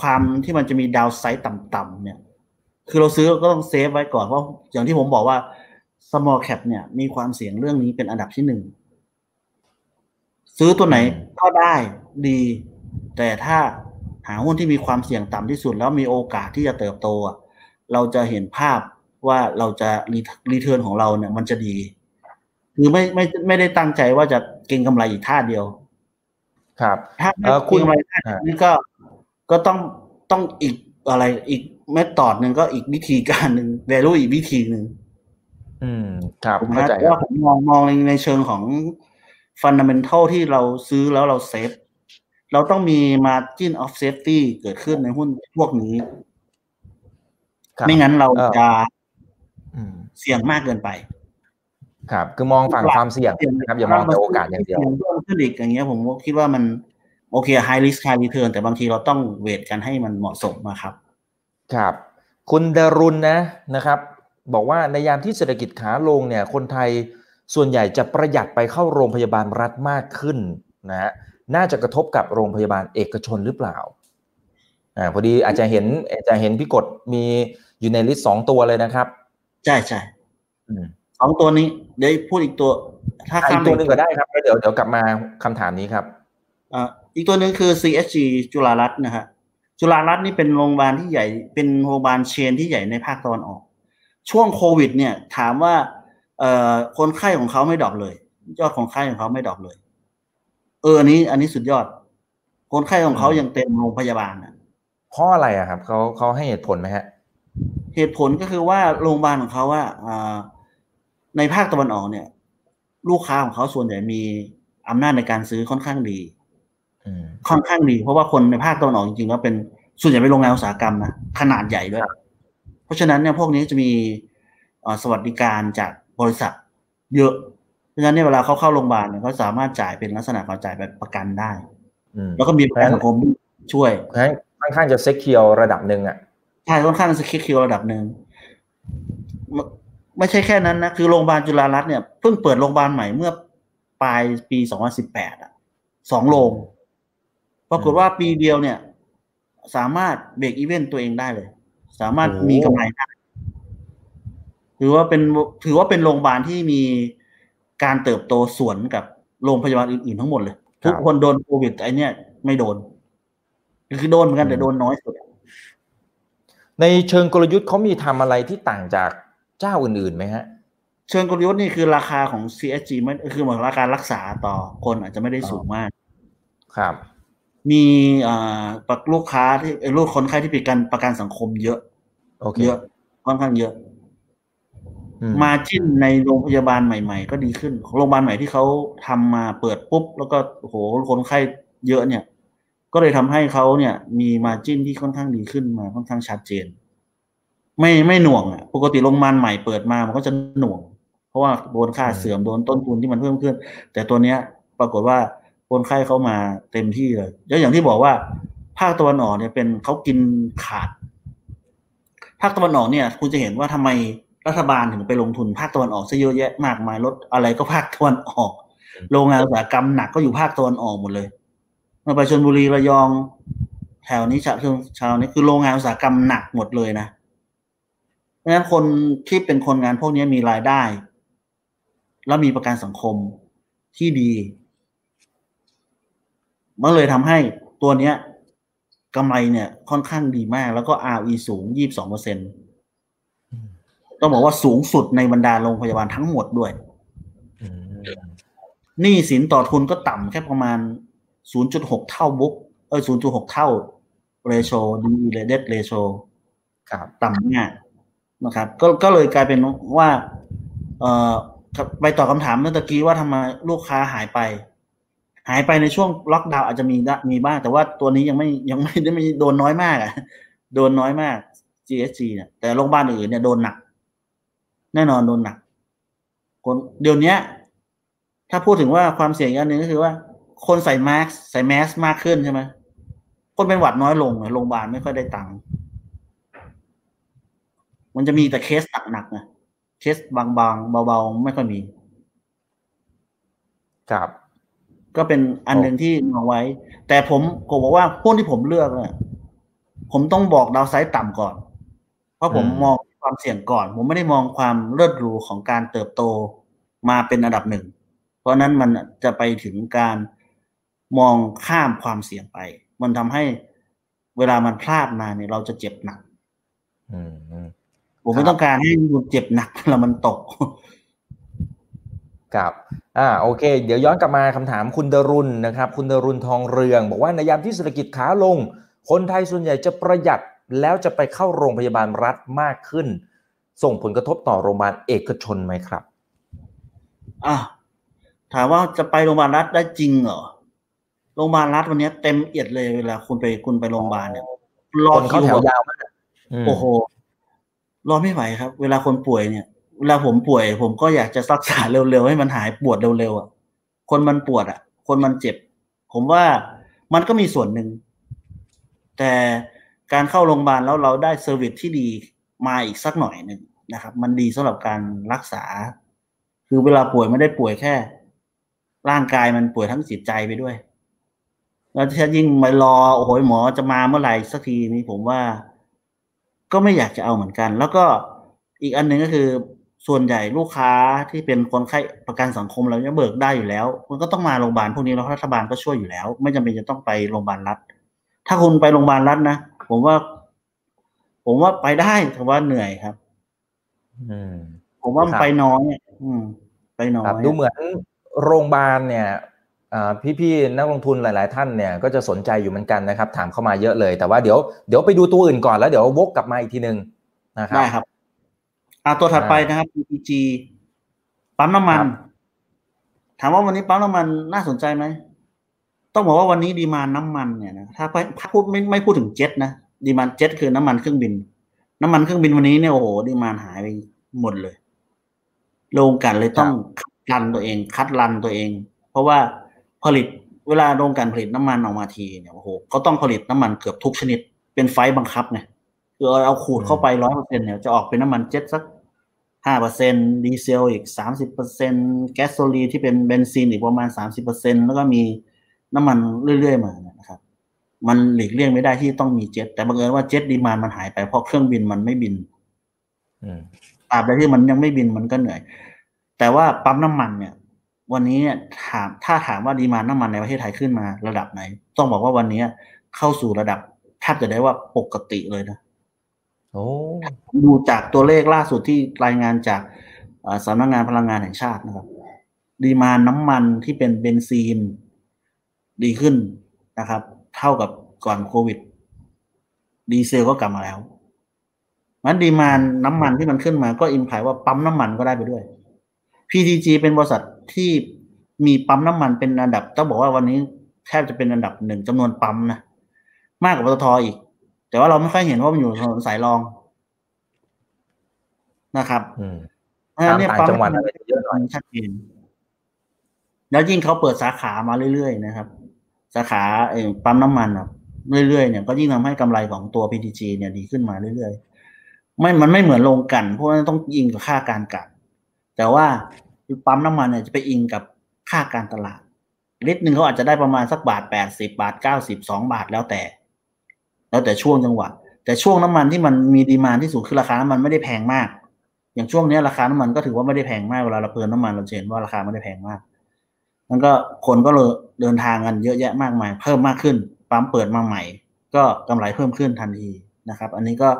ความที่มันจะมี downside ต่ำๆเนี่ย คือเราซื้อก็ต้อง safe ไว้ก่อนเพราะอย่างที่ผมบอกว่า small cap เนี่ย มีความเสี่ยงเรื่องนี้เป็นอันดับที่หนึ่ง ซื้อตัวไหนอืมก็ได้ดี แต่ถ้าหาหุ้นที่มีความเสี่ยงต่ำที่สุด แล้วมีโอกาสที่จะเติบโตอะเราจะเห็นภาพว่าเราจะ return ของเราเนี่ย มันจะดี คือไม่ไม่ไม่ได้ตั้งใจว่าจะเก็งกำไรอีกท่าเดียว ครับถ้าเอ่อคุคุณณอะไรท่านี้ก็ก็ต้องต้องอีกอะไรอีกเมธอดหนึ่งก็อีกวิธีการหนึ่ง value อีกวิธีหนึ่งอืมครับถูกไหมเข้าใจเพราะครัว่าบผมมองมองในในเชิงของ fundamental ที่เราซื้อแล้วเราเซฟ เราต้องมี margin of safety เกิดขึ้นในหุ้นพวกนี้ครับไม่งั้นเราเอ่อจะอืมเสี่ยงมากเกินไป ครับ คือมองฝั่งความเสี่ยงนะครับอย่ามองแต่โอกาสอย่างเดียวเพิ่มขึ้นอีกอย่างเงี้ยผมก็คิดว่ามันโอเค high risk high return แต่บางทีเราต้องเวทกันให้มันเหมาะสมนะครับ ครับ คุณดรุณนะนะครับ บอกว่าในยามที่เศรษฐกิจขาลงเนี่ย คนไทยส่วนใหญ่จะประหยัดไปเข้าโรงพยาบาลรัฐมากขึ้นนะฮะน่าจะกระทบกับโรงพยาบาลเอกชนหรือเปล่าอ่าพอดีอาจจะเห็นอาจจะเห็นพี่กดมีอยู่ใน list สองตัวเลยนะครับ ใช่ใช่อืม สองตัวนี้เดี๋ยวพูดอีกตัวถ้าอะอีข้ามกตัวหนึ่งก็ได้ครับแล้วเดี๋ยวเดี๋ยวกลับมาคำถามนี้ครับอ่าอีกตัวหนึ่งคือ CHG จุฬารัตน์นะฮะจุฬารัตน์นี่เป็นโรงพยาบาลที่ใหญ่เป็นโรงพยาบาล chain ที่ใหญ่ในภาคตะวันออก ช่วงโควิด เนี่ย ถามว่าเอ่อคนไข้ของเขาไม่ drop เลย ยอดคนไข้ของเขาไม่ drop เลย เอออันนี้ อันนี้สุดยอด คนไข้ของเขาอืมยังเต็มโรงพยาบาลอะเพราะอะไรอะครับเขาเขาให้เหตุผลไหมฮะ เหตุผลก็คือว่าโรงพยาบาลของเขาว่าอ่า ในภาคตะวันออกเนี่ย ลูกค้าของเขาส่วนใหญ่มีอำนาจในการซื้อค่อนข้างดีอืมค่อนข้างดี เพราะว่าคนในภาคตะวันออกจริงๆแล้วเป็นส่วนใหญ่เป็นโรงงานอุตสาหกรรมนะขนาดใหญ่ด้วย เพราะฉะนั้นเนี่ยพวกนี้จะมีเอ่อสวัสดิการจากบริษัท เยอะ เพราะฉะนั้นเนี่ยเวลาเขาเข้าโรงพยาบาลเนี่ยเขาสามารถจ่ายเป็นลักษณะของจ่ายแบบประกันได้อืมแล้วก็มีประกันสังคมช่วยเพราะฉะนั้นค่อนข้างจะ secure ระดับหนึ่งอะใช่ค่อนข้าง secure ระดับหนึ่ง ไม่ไม่ใช่แค่นั้นนะคือโรงพยาบาลจุฬารัตน์เนี่ยเพิ่งเปิดโรงพยาบาลใหม่เมื่อปลายปี2018อะสองโรงปรากฏว่าปีเดียวเนี่ย สามารถ break even ตัวเองได้เลย สามารถโอ้มีกำไรได้ถือว่าเป็นถือว่าเป็นโรงพยาบาลที่มีการเติบโตสวนกับโรงพยาบาลอื่นๆทั้งหมดเลย ทุกคนโดนโควิดแต่อันเนี้ยไม่โดน คือโดนเหมือนกันแต่โดนน้อยสุด ในเชิงกลยุทธ์เขามีทำอะไรที่ต่างจาก เจ้าอื่นๆไหมฮะ เชิงกลยุทธ์นี่คือราคาของ CSG ไม่คือเหมือนราคารักษาต่อคนอาจจะไม่ได้สูงมาก ครับ มีอ่าปักลูกค้าที่เอ่อลูกคนไข้ที่ปิดกันประกันสังคมเยอะโอเคเยอะค่อนข้างเยอะอืมมาจิ้นในโรงพยาบาลใหม่ ๆ ก็ดีขึ้นของโรงพยาบาลใหม่ที่เขาทำมาเปิดปุ๊บ แล้วก็โอ้โหคนไข้เยอะเนี่ย ก็เลยทำให้เขาเนี่ย มีมาจิ้นที่ค่อนข้างดีขึ้นมาค่อนข้างชัดเจน ไม่ไม่หน่วงอะปกติโรงพยาบาลใหม่เปิดมามันก็จะหน่วง เพราะว่าโดนค่าเสื่อมโดนต้นทุนที่มันเพิ่มขึ้น แต่ตัวเนี้ยปรากฏว่าคนไข้เขามาเต็มที่เลยแล้วอย่างที่บอกว่า ภาคตะวันออกเนี่ยเป็นเขากินขาด ภาคตะวันออกเนี่ย คุณจะเห็นว่าทำไมรัฐบาลถึงไปลงทุนภาคตะวันออกซะเยอะแยะมากมายรถอะไรก็ภาคตะวันออก โรงงานอุตสาหกรรมหนักก็อยู่ภาคตะวันออกหมดเลยมาไปชลบุรีระยอง แถวนี้ฉะเชิงเชานี่คือโรงงานอุตสาหกรรมหนักหมดเลยนะเพ ราะฉะนั้นคนที่เป็นคนงานพวกนี้มีรายได้ แล้วมีประกันสังคมที่ดี มันเลยทำให้ตัวเนี้ยกำไรเนี่ยค่อนข้างดีมาก แล้วก็ RE สูง 22เปอร์เซ็นต้องบอกว่าสูงสุดในบรรดาโรงพยาบาลทั้งหมดด้วยอืมหนี้สินต่อทุนก็ต่ำแค่ประมาณ 0.6 เท่าบุ๊กเออ0.6 เท่า ratio DE debt ratio ครับต่ำมาก นะครับ ก็ก็เลยกลายเป็นว่า เอ่อไปตอบคำถามเมื่อตะกี้ว่าทำไมลูกค้าหายไป หายไปในช่วงล็อกดาวน์อาจจะมีมีบ้าง แต่ว่าตัวนี้ยังไม่ยังไม่ได้ไม่โดนน้อยมากอะโดนน้อยมาก GSG เนี่ยแต่โรงพยาบาลอื่นเนี่ยโดนหนัก แน่นอนโดนหนักคนเดี๋ยวนี้ถ้าพูดถึงว่าความเสี่ยงอันหนึ่งก็คือว่า คนใส่แมสใส่แมสมากขึ้นใช่ไหมคนเป็นหวัดน้อยลงโรงพยาบาลไม่ค่อยได้ตังค์ มันจะมีแต่เคสหนักๆนะเคสบางๆเบาๆไม่ค่อยมีครับ ก็เป็นอันหนึ่งที่มองไว้ แต่ผมผมบอกว่าหุ้นที่ผมเลือกเนี่ยผมต้องบอกดาวไซด์ต่ำก่อน เพราะผมมองความเสี่ยงก่อน ผมไม่ได้มองความเลิศหรูของการเติบโตมาเป็นอันดับหนึ่ง เพราะนั้นมันจะไปถึงการมองข้ามความเสี่ยงไป มันทำให้เวลามันพลาดมาเนี่ยเราจะเจ็บหนักอืม ผมไม่ต้องการให้คุณเจ็บหนักเวลามันตกครับอ่าโอเค เดี๋ยวย้อนกลับมาคำถามคุณดรุณนะครับ คุณดรุณทองเรือง บอกว่าในยามที่เศรษฐกิจขาลง คนไทยส่วนใหญ่จะประหยัดแล้วจะไปเข้าโรงพยาบาลรัฐมากขึ้น ส่งผลกระทบต่อโรงพยาบาลเอกชนไหมครับอะถามว่าจะไปโรงพยาบาลรัฐได้จริงเหรอโรงพยาบาลรัฐวันนี้เต็มเอียดเลยเวลาคุณไปคุณไปโรงพยาบาลเนี่ยรอคนเข้าแถวยาวมากโอ้โห รอไม่ไหวครับ เวลาคนป่วยเนี่ย เวลาผมป่วย ผมก็อยากจะรักษาเร็วๆให้มันหายปวดเร็วๆอะ คนมันปวดอะ คนมันเจ็บ ผมว่ามันก็มีส่วนหนึ่ง แต่การเข้าโรงพยาบาลแล้วเราได้เซอร์วิสที่ดีมาอีกสักหน่อยหนึ่งนะครับ มันดีสำหรับการรักษา คือเวลาป่วยไม่ได้ป่วยแค่ ร่างกายมันป่วยทั้งจิตใจไปด้วยแล้วถ้ายิ่งมารอโอ้โหหมอจะมาเมื่อไหร่สักทีนี้ผมว่า ก็ไม่อยากจะเอาเหมือนกัน แล้วก็อีกอันหนึ่งก็คือส่วนใหญ่ลูกค้าที่เป็นคนไข้ประกันสังคมเราเนี่ยเบิกได้อยู่แล้ว มันก็ต้องมาโรงพยาบาลพวกนี้แล้วรัฐบาลก็ช่วยอยู่แล้ว ไม่จำเป็นจะต้องไปโรงพยาบาลรัฐ ถ้าคุณไปโรงพยาบาลรัฐนะผมว่า ผมว่าไปได้แต่ว่าเหนื่อยครับ อืม ผมว่ามันไปน้อยอืม ไปน้อยครับดูเหมือนโรงพยาบาลเนี่ย พี่ๆนักลงทุนหลาย ๆ ท่านเนี่ยก็จะสนใจอยู่เหมือนกันนะครับ ถามเข้ามาเยอะเลย แต่ว่าเดี๋ยวเดี๋ยวไปดูตัวอื่นก่อนแล้วเดี๋ยววกกลับมาอีกทีหนึ่งนะครับได้ครับอ่าตัวถัดไปนะครับ PPG ปั๊มน้ำมัน ถามว่าวันนี้ปั๊มน้ำมันน่าสนใจไหมต้องบอกว่าวันนี้ดีมานน้ำมันเนี่ยนะถ้าถ้าพูดไม่ไม่พูดถึงเจ็ตนะdemand jet คือน้ำมันเครื่องบิน น้ำมันเครื่องบินวันนี้เนี่ยโอ้โห demand หายไปหมดเลย โรงกลั่นเลยต้อง cut run ตัวเอง cut run ตัวเอง เพราะว่า ผลิตเวลาโรงกลั่นผลิตน้ำมันออกมาทีเนี่ยโอ้โหเขาต้องผลิตน้ำมันเกือบทุกชนิด เป็นไฟต์บังคับไงคือเอา crude เข้าไปร้อยเปอร์เซ็นเนี่ยจะออกเป็นน้ำมันเจ็ตสักห้าเปอร์เซ็นดีเซลอีกสามสิบเปอร์เซ็นแก๊สโซลีที่เป็นเบนซินอีกประมาณสามสิบเปอร์เซ็นแล้วก็มีน้ำมันเรื่อยๆมานะครับ มันหลีกเลี่ยงไม่ได้ที่ต้องมีเจ็ตแต่บังเอิญว่าเจ็ตดีมานมันหายไปเพราะเครื่องบินมันไม่บินตราบใดที่มันยังไม่บินมันก็เหนื่อย แต่ว่าปั๊มน้ำมันเนี่ย วันนี้เนี่ยถามถ้าถามว่าดีมานน้ำมันในประเทศไทยขึ้นมาระดับไหน ต้องบอกว่าวันนี้เข้าสู่ระดับแทบจะได้ว่าปกติเลยนะโอ้ดูจากตัวเลขล่าสุดที่รายงานจากสำนักงานพลังงานแห่งชาตินะครับ ดีมานน้ำมันที่เป็นเบนซีนดีขึ้นนะครับ เท่ากับก่อนโควิด ดีเซลก็กลับมาแล้วมันดีมานน้ำมันที่มันขึ้นมาก็อิมพายว่าปั๊มน้ำมันก็ได้ไปด้วย PTG เป็นบริษัทที่มีปั๊มน้ำมันเป็นอันดับ ต้องบอกว่าวันนี้แทบจะเป็นอันดับหนึ่งจำนวนปั๊มนะมากกว่าปตทอีก แต่ว่าเราไม่ค่อยเห็นว่ามันอยู่ถนนสายรองนะครับตามต่างจังหวัดอะไรเยอะหน่อยชัดเจนแล้วยิ่งเขาเปิดสาขามาเรื่อยๆนะครับ สาขาเองปั๊มน้ำมันอะเรื่อยๆเนี่ยก็ยิ่งทำให้กำไรของตัว PTG เนี่ยดีขึ้นมาเรื่อยๆไม่มันไม่เหมือนโรงกันเพราะว่าต้องอิงกับค่าการกัน แต่ว่าปั๊มน้ำมันเนี่ยจะไปอิงกับค่าการตลาด ลิตรหนึ่งเขาอาจจะได้ประมาณสักบาทแปดสิบาทเก้าสิบสองบาทแล้วแต่ แล้วแต่ช่วงจังหวะ แต่ช่วงน้ำมันที่มันมีดีมานที่สูงคือราคาน้ำมันไม่ได้แพงมาก อย่างช่วงนี้ราคาน้ำมันก็ถือว่าไม่ได้แพงมากเวลาเราเพิ่มน้ำมันเราเห็นว่าราคาไม่ได้แพงมากมันก็คนก็เลยเดินทางกันเยอะแยะมากมาย เพิ่มมากขึ้นปั๊มเปิดมาใหม่ ก็กำไรเพิ่มขึ้นทันทีนะครับ อันนี้ก็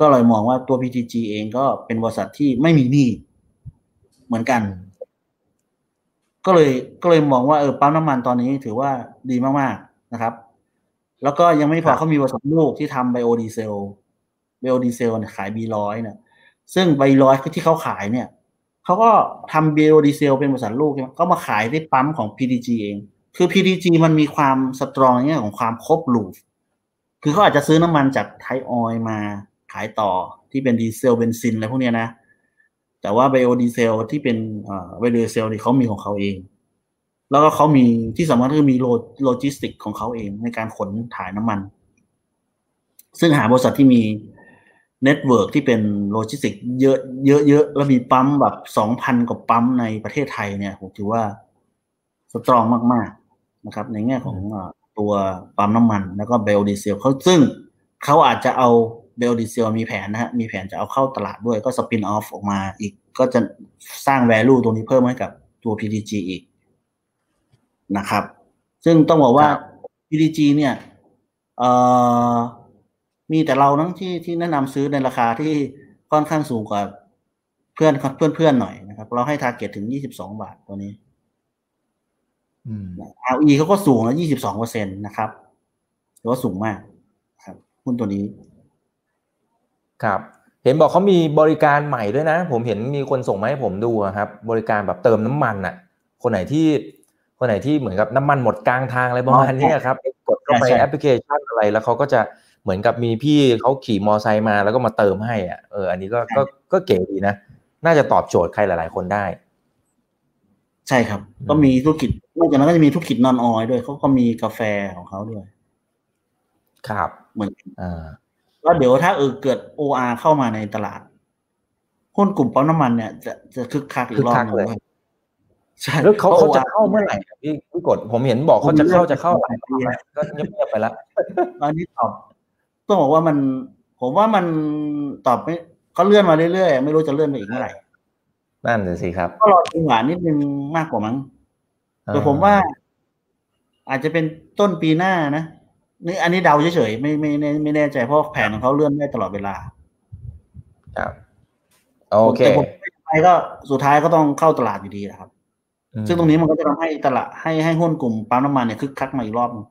ก็เลยมองว่าตัว PTG เองก็เป็นบริษัทที่ไม่มีหนี้ เหมือนกัน ก็เลยก็เลยมองว่าเออปั๊มน้ำมันตอนนี้ถือว่าดีมากๆนะครับ แล้วก็ยังไม่พครับเขามีบริษัทลูกที่ทำไบโอดีเซลไบโอดีเซลเนี่ยขาย B ร้อยเนี่ยซึ่ง B ร้อยที่เขาขายเนี่ยเขาก็ทำไบโอดีเซลเป็นบริษัทลูกใช่ไหมก็มาขายที่ปั๊มของ PTG เอง คือ PDG มันมีความสตรองเนี่ยของความครบ loop คือเขาอาจจะซื้อน้ำมันจากไทยออยล์มาขายต่อที่เป็นดีเซลเบนซินอะไรพวกเนี้ยนะ แต่ว่าไบโอดีเซลที่เป็นไบโอดีเซลนี่เขามีของเขาเอง แล้วก็เขามีที่สำคัญคือมีโลจิสติกของเขาเองในการขนถ่ายน้ำมัน ซึ่งหาบริษัทที่มี network ที่เป็นโลจิสติกเยอะเยอะเยอะแล้วมีปั๊มแบบสองพันกว่าปั๊มในประเทศไทยเนี่ยผมถือว่า strong มากๆนะครับ ในแง่ของตัวปั๊มน้ำมัน แล้วก็ไบโอดีเซลเขาซึ่งเขาอาจจะเอา ไบโอดีเซลมีแผนนะฮะมีแผนจะเอาเข้าตลาดด้วยก็ spin off ออกมาอีกก็จะสร้าง value ตรงนี้เพิ่มให้กับตัว PTG อีกนะครับ ซึ่งต้องบอกว่าครับ PTG เนี่ยเอ่อมีแต่เรานั้งที่ที่แนะนำซื้อในราคาที่ค่อนข้างสูงกว่าเพื่อนเพื่อนเพื่อนๆหน่อยนะครับ เราให้ทาร์เก็ตถึง22บาทตัวนี้อืม ROE เขาก็สูงแล้ว22เปอร์เซ็นตนะครับถือว่าสูงมากครับหุ้นตัวนี้ ครับ เห็นบอกเขามีบริการใหม่ด้วยนะ ผมเห็นมีคนส่งมาให้ผมดูอะครับ บริการแบบเติมน้ำมันอะ คนไหนที่คนไหนที่เหมือนกับน้ำมันหมดกลางทางอะไรประมาณเนี้ยครับกดเข้าไปใช่ใช่แอปพลิเคชันอะไรแล้วเขาก็จะเหมือนกับมีพี่เขาขี่มอไซค์มาแล้วก็มาเติมให้อะเอออันนี้ก็ก็ก็เก๋ดีนะ น่าจะตอบโจทย์ใครหลาย ๆ คนได้ ใช่ครับอืมก็มีธุรกิจนอกจากนั้นก็จะมีธุรกิจนอนออยด้วยเขาก็มีกาแฟของเขาด้วย ครับเหมือนกันอ่า แล้วเดี๋ยวถ้าเออเกิด OR เข้ามาในตลาดหุ้นกลุ่มปั๊มน้ำมันเนี่ยจะจะคึกคักอีกรอบหนึงคึกคักเลยด้วยใช่แล้วเขาพระเขาจะ OR เข้าเมื่อไหร่อะพี่พี่กดผมเห็นบอกเขาจะเข้าจะเข้าหลายรอบแล้วก็เงียบๆไปแล้วอันนี้ตอบต้องบอกว่ามัน ผมว่ามันตอบไม่เขาเลื่อนมาเรื่อยๆไม่รู้จะเลื่อนไปอีกเมื่อไหร่นั่นเลยสิครับ ก็รอจังหวะนิดนึงมากกว่ามั้งแต่ผมว่า อาจจะเป็นต้นปีหน้านะ นี่อันนี้เดาเฉยๆไม่ไม่ไม่ไม่แน่ใจเพราะแผนของเขาเลื่อนได้ตลอดเวลา ครับ โอเคแต่ผมไปก็สุดท้ายก็ต้องเข้าตลาดอยู่ดีนะครับอืมซึ่งตรงนี้มันก็จะทำให้ตลาดให้ให้หุ้นกลุ่มปั๊มน้ำมันเนี่ยคึกคักมาอีกรอบหนึง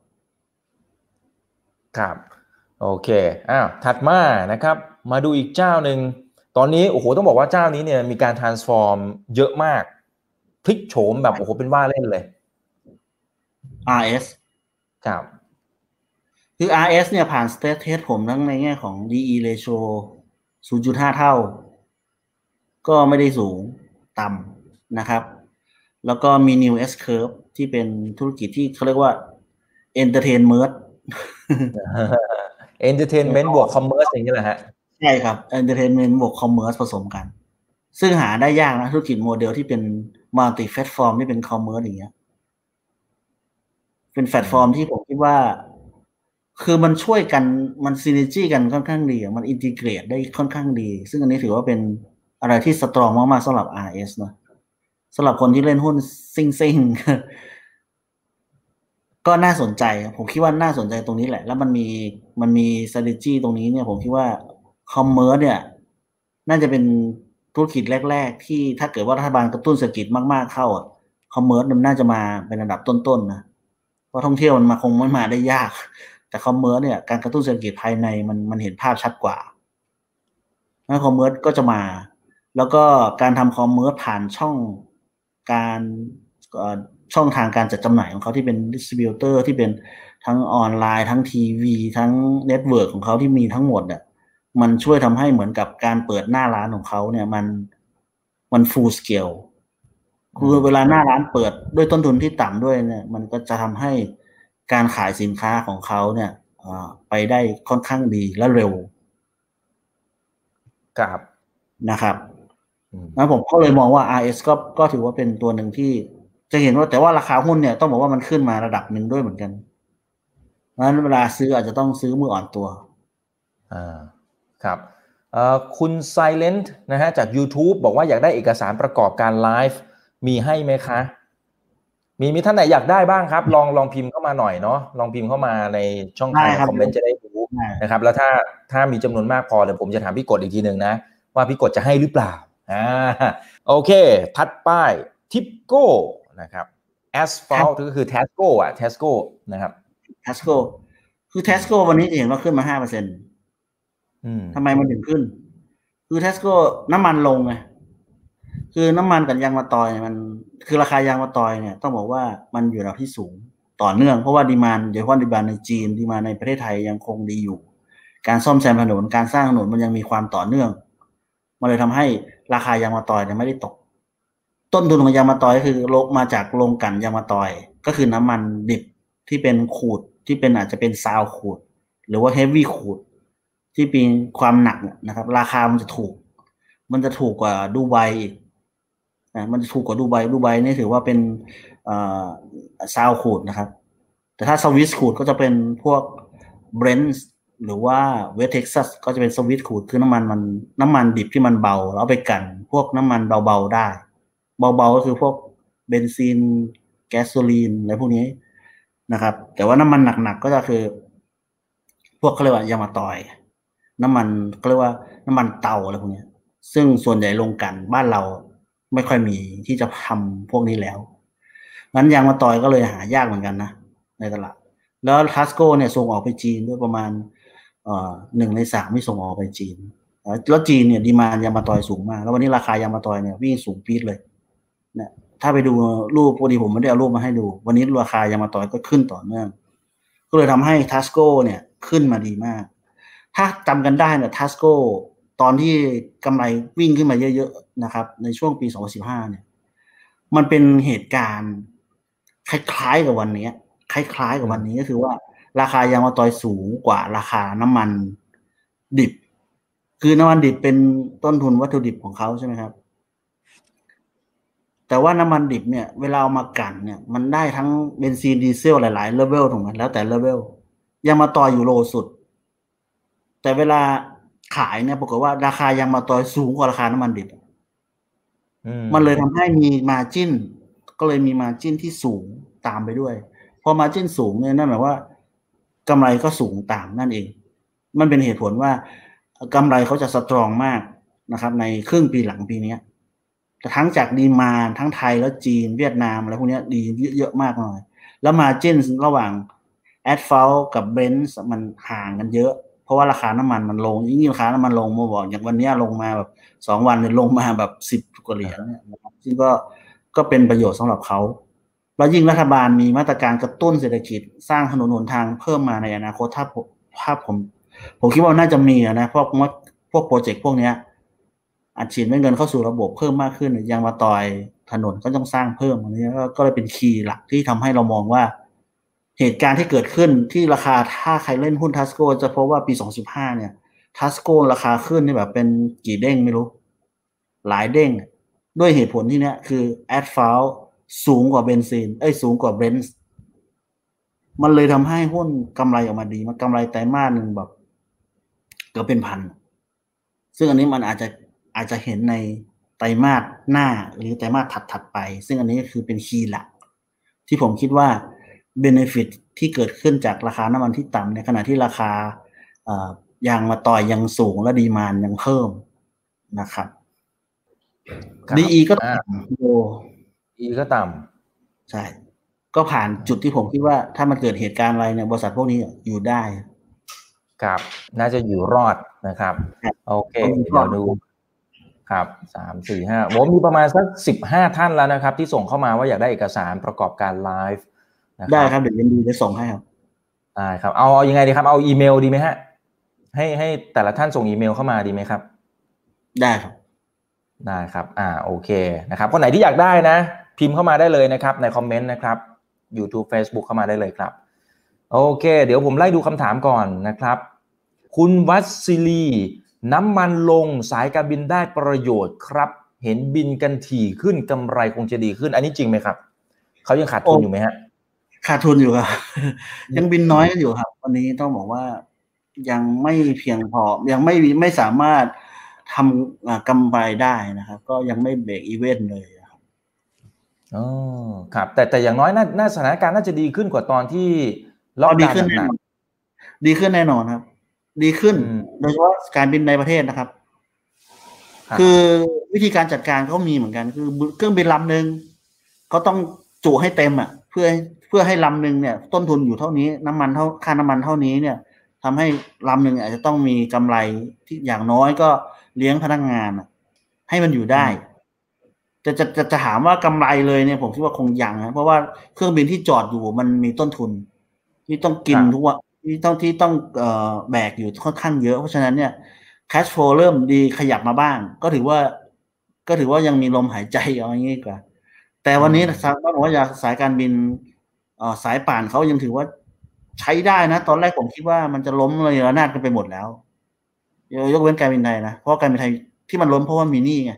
ครับ โอเคอ้าวถัดมานะครับ มาดูอีกเจ้าหนึ่งตอนนี้โอ้โหต้องบอกว่าเจ้านี้เนี่ยมีการ transform เยอะมากพลิกโฉมแบบโอ้โหเป็นว่าเล่นเลย RS ครับ คือ RS เนี่ยผ่าน stress test ผมทั้งในแง่ของ DE ratio 0.5 เท่า ก็ไม่ได้สูงต่ำนะครับ แล้วก็มี new S curve ที่เป็นธุรกิจที่เขาเรียกว่า entertain merge entertainment บวก commerce อย่างนี้แหละฮะ ใช่ครับ entertainment บวก commerce ผสมกัน ซึ่งหาได้ยากนะ ธุรกิจโมเดลที่เป็น multi platform ที่เป็น commerce อย่างเงี้ย เป็นแพลตฟอร์มที่ผมคิดว่า คือมันช่วยกันมัน synergy กันค่อนข้างดีมัน integrate ได้ค่อนข้างดี ซึ่งอันนี้ถือว่าเป็นอะไรที่ strong มากๆสำหรับ RS เนะสำหรับคนที่เล่นหุ้นซิ่งซิ่งก็น่าสนใจ ผมคิดว่าน่าสนใจตรงนี้แหละ แล้วมันมีมันมี strategy ตรงนี้เนี่ย ผมคิดว่า commerce เนี่ย น่าจะเป็นธุรกิจแรก ๆ ที่ถ้าเกิดว่ารัฐบาลกระตุ้นเศรษฐกิจมากๆเข้าอะ commerce มันน่าจะมาเป็นระดับต้นๆนะเพราะท่องเที่ยวมันมาคงไม่มาได้ยาก แต่ commerce เนี่ยการกระตุ้นเศรษฐกิจภายในมันมันเห็นภาพชัดกว่าแล้ว commerce ก็จะมา แล้วก็การทำ commerce ผ่านช่องการช่องทางการจัดจำหน่ายของเขาที่เป็น distributor ที่เป็นทั้งออนไลน์ทั้งทีวี ทั้ง network ของเขาที่มีทั้งหมดเนี่ยมันช่วยทำให้เหมือนกับการเปิดหน้าร้านของเขาเนี่ยมันมัน full scale คือเวลาหน้าร้านเปิดด้วยต้นทุนที่ต่ำด้วยเนี่ย มันก็จะทำให้ การขายสินค้าของเขาเนี่ยอ่าไปได้ค่อนข้างดีและเร็วครับนะครับอืมแล้วผมก็เลยมองว่า RS ก็ก็ถือว่าเป็นตัวหนึ่งที่ จะเห็นว่าแต่ว่าราคาหุ้นเนี่ยต้องบอกว่ามันขึ้นมาระดับหนึ่งด้วยเหมือนกันเพราะฉะนั้นเวลาซื้ออาจจะต้องซื้อมืออ่อนตัวอ่าครับเอ่อคุณ Silent นะฮะจาก YouTube บอกว่าอยากได้เอกสารประกอบการไลฟ์มีให้ไหมคะ มีมีท่านไหนอยากได้บ้างครับ ลองลองพิมพ์เข้ามาหน่อยเนาะลองพิมพ์เข้ามาในช่องทางได้ครับ comment จะได้รู้ได้นะครับ แล้วถ้าถ้ามีจำนวนมากพอเดี๋ยวผมจะถามพี่กดอีกทีหนึ่งนะ ว่าพี่กดจะให้หรือเปล่าอ่าโอเค ทัดป้ายทิปโก้นะครับ asphalt ก็คือ Tasco อะ Tasco นะครับ Tasco คือ Tasco วันนี้จะเห็นว่าขึ้นมาห้าเปอร์เซ็นต์อืมทำไมมันถึงขึ้น คือ Tasco น้ำมันลงไง คือน้ำมันกับยางมะตอยเนี่ยมัน คือราคายางมะตอยเนี่ยต้องบอกว่ามันอยู่ระดับที่สูงต่อเนื่องเพราะว่า demand โดยเฉพาะ demand ในจีน demand ในประเทศไทยยังคงดีอยู่ การซ่อมแซมถนนการสร้างถนนมันยังมีความต่อเนื่องมันเลยทำให้ราคายางมะตอยเนี่ยไม่ได้ตก ต้นทุนของยางมะตอยคือลงมาจากโรงกลั่นยางมะตอย ก็คือน้ำมันดิบที่เป็นขูดที่เป็นอาจจะเป็น sour crude หรือว่าเฮฟวี่ crude ที่มีความหนักเนี่ยนะครับ ราคามันจะถูก มันจะถูกกว่าดูไบอีก นะมันถูกกว่าดูไบดูไบนี่ถือว่าเป็น sour crude นะครับ แต่ถ้า sweet crude ก็จะเป็นพวก Brent หรือว่า West Texas ก็จะเป็น sweet crude คือน้ำมันมันน้ำมันดิบที่มันเบา แล้วเอาไปกลั่น พวกน้ำมันเบาๆได้ เบาๆก็คือพวกเบนซิน แก๊สโซลีนอะไรพวกนี้นะครับ แต่ว่าน้ำมันหนักๆก็จะคือ พวกเขาเรียกว่ายามะตอย น้ำมันเขาเรียกว่าน้ำมันเตาอะไรพวกนี้ซึ่งส่วนใหญ่ลงกันบ้านเรา ไม่ค่อยมีที่จะทำพวกนี้แล้วงั้นยางมะตอยก็เลยหายากเหมือนกันนะในตลาด แล้วทัสโก้เนี่ยส่งออกไปจีนด้วยประมาณหนึ่งในสามที่ส่งออกไปจีน แล้วจีนเนี่ยดีมานยางมะตอยสูงมาก แล้ววันนี้ราคายางมะตอยเนี่ยวิ่งสูงปี๊ดเลยเนี่ยถ้าไปดูรูปพอดีผมไม่ได้เอารูปมาให้ดู วันนี้ราคายางมะตอยก็ขึ้นต่อเนื่อง ก็เลยทำให้ทัสโก้เนี่ยขึ้นมาดีมาก ถ้าจำกันได้เนี่ยทัสโก้ ตอนที่กำไรวิ่งขึ้นมาเยอะๆนะครับ ในช่วงปี 2015 เนี่ย มันเป็นเหตุการณ์ คล้ายๆกับวันนี้คล้ายๆกับวันนี้ก็คือว่า ราคายางมะตอยสูงกว่าราคาน้ำมันดิบ คือน้ำมันดิบเป็นต้นทุนวัตถุดิบของเขาใช่ไหมครับ แต่ว่าน้ำมันดิบเนี่ย เวลาเอามากันเนี่ย มันได้ทั้งเบนซีนดีเซลหลายๆเลเวลถูกไหมแล้วแต่เลเวลยางมาตอยอยู่โลสุด แต่เวลา ขายเนี่ยปรากฏว่าราคายางมาตอยสูงกว่าราคาน้ำมันดิบอืมันเลยทำให้มีมาจิ้น ก็เลยมีมาจิ้นที่สูงตามไปด้วย พอมาจิ้นสูงเนี่ยนั่นหมายว่ากำไรก็สูงตามนั่นเอง มันเป็นเหตุผลว่ากำไรเขาจะสตรองมากนะครับ ในครึ่งปีหลังปีเนี้ยแต่ทั้งจากดีมานทั้งไทยแล้วจีนเวียดนามอะไรพวกเนี้ยดีเยอะมากเลยแล้วมาจิ้นระหว่างแอดฟ l กับเบนซ์มันห่างกันเยอะเพ ราะว่าราคาน้ำมันมันลงยิ่งราคาน้ำมันลงมาบอกอย่างวันเนี้ยลงมาแบบสองวันเนี่ยลงมาแบบสิบกว่าเหรียญเนี่ยนะครับซึ่งก็ก็เป็นประโยชน์สำหรับเขาแล้วยิ่งรัฐบาลมีมาตรการกระตุ้นเศรษฐกิจ สร้างถนนหนทางเพิ่มมาในอนาคตถ้าผมถ้าผม ผมคิดว่าน่าจะมีอะนะเพราะว่าพวก project พวกเนี้ยอัดฉีดเม็ดเงินเข้าสู่ระบบเพิ่มมากขึ้นยางมะตอยถนนก็ต้องสร้างเพิ่มอันนี้ก็ก็เลยเป็น key หลักที่ทำให้เรามองว่า เหตุการณ์ที่เกิดขึ้นที่ราคาถ้าใครเล่นหุ้น TASCO จะพบว่าปี2015เนี่ย TASCO ราคาขึ้นนี่แบบเป็นกี่เด้งไม่รู้ หลายเด้ง ด้วยเหตุผลที่เนี้ยคือแอดฟาวสูงกว่าเบนซินเอ้ยสูงกว่า Brent มันเลยทำให้หุ้นกำไรออกมาดี มันกำไรไตรมาสหนึ่งแบบเกือบเป็นพัน ซึ่งอันนี้มันอาจจะอาจจะเห็นในไตรมาสหน้าหรือไตรมาสถัดๆไป ซึ่งอันนี้คือเป็นคีย์หลัก ที่ผมคิดว่า เบนฟิตที่เกิดขึ้นจากราคาน้ำมันที่ต่ำในขณะที่ราคายางมาต่อยยังสูงและดีมานยังเพิ่มนะครับครับดีก็อ่าต่ำโออีก็ต่ใช่ ก็ผ่านจุดที่ผมคิดว่าถ้ามันเกิดเหตุการณ์อะไรเนี่ยบริษัทพวกนี้อยู่ได้ำครับ น่าจะอยู่รอดนะครับครับโอเคต้องอยู่รเดี๋อยวดดูครับสามสี่ห้าผมมีประมาณสักสิบห้าท่านแล้วนะครับ ที่ส่งเข้ามาว่าอยากได้เอกสารประกอบการไลฟ์นะ ได้ครับเดี๋ยวยินดีจะส่งให้ครับได้ครับเอาเอายังไงดีครับเอาอีเมลดีไหมฮะ ให้ให้แต่ละท่านส่งอีเมลเข้ามาดีไหมครับ ได้ครับได้ครับ อ่าโอเคนะครับคนไหนที่อยากได้นะ พิมพ์เข้ามาได้เลยนะครับ ในคอมเมนต์นะครับ YouTube Facebook เข้ามาได้เลยครับโอเค เดี๋ยวผมไล่ดูคำถามก่อนนะครับ คุณวัชซิลีน้ำมันลงสายการบินได้ประโยชน์ครับ เห็นบินกันถี่ขึ้นกำไรคงจะดีขึ้น อันนี้จริงไหมครับ เขายังขาดทุนอยู่ไหมฮะ ขาดทุนอยู่ครับ ยังบินน้อยกันอยู่ครับ วันนี้ต้องบอกว่ายังไม่เพียงพอ ยังไม่ไม่สามารถทำอ่ากำไรได้นะครับ ก็ยังไม่เบรกอีเวนต์เลยครับอ๋อครับ แต่แต่อย่างน้อยน่าน่าสถานการณ์น่าจะดีขึ้นกว่าตอนที่ล็อกดีดาวขึ้นน์หแน่นันกอนดีขึ้นแน่นอนครับ ดีขึ้นอืมโดยเฉพาะการบินในประเทศนะครับๆรับคือวิธีการจัดการเขามีเหมือนกัน คือเครื่องบินลำหนึ่งเขาต้องจุให้เต็มอะ เพื่อ พื่อให้ลำหนึ่งเนี่ย ต้นทุนอยู่เท่านี้ น้ำมันเท่าค่าน้ำมันเท่านี้เนี่ยทำให้ลำหนึ่งอาจจะต้องมีกำไรที่อย่างน้อยก็เลี้ยงพนักงานให้มันอยู่ได้จะจะจะจะถามว่ากำไรเลยเนี่ยผมคิดว่าคงยังนะเพราะว่าเครื่องบินที่จอดอยู่มันมีต้นทุน ที่ต้องกินทุกวันที่ต้องที่ต้องเอ่อแบกอยู่ค่อนข้างเยอะ เพราะฉะนั้นเนี่ย cash flow เริ่มดีขยับมาบ้าง ก็ถือว่า ก็ถือว่ายังมีลมหายใจเอาอย่างนี้กว่า แต่วันนี้ต้องบอกว่าสายการบินเอ่อ สายป่านเขายังถือว่าใช้ได้นะ ตอนแรกผมคิดว่ามันจะล้มระเนระนาดกันไปหมดแล้ว ยกเว้นการบินไทยนะ เพราะการบินไทยที่มันล้มเพราะว่ามีหนี้ไง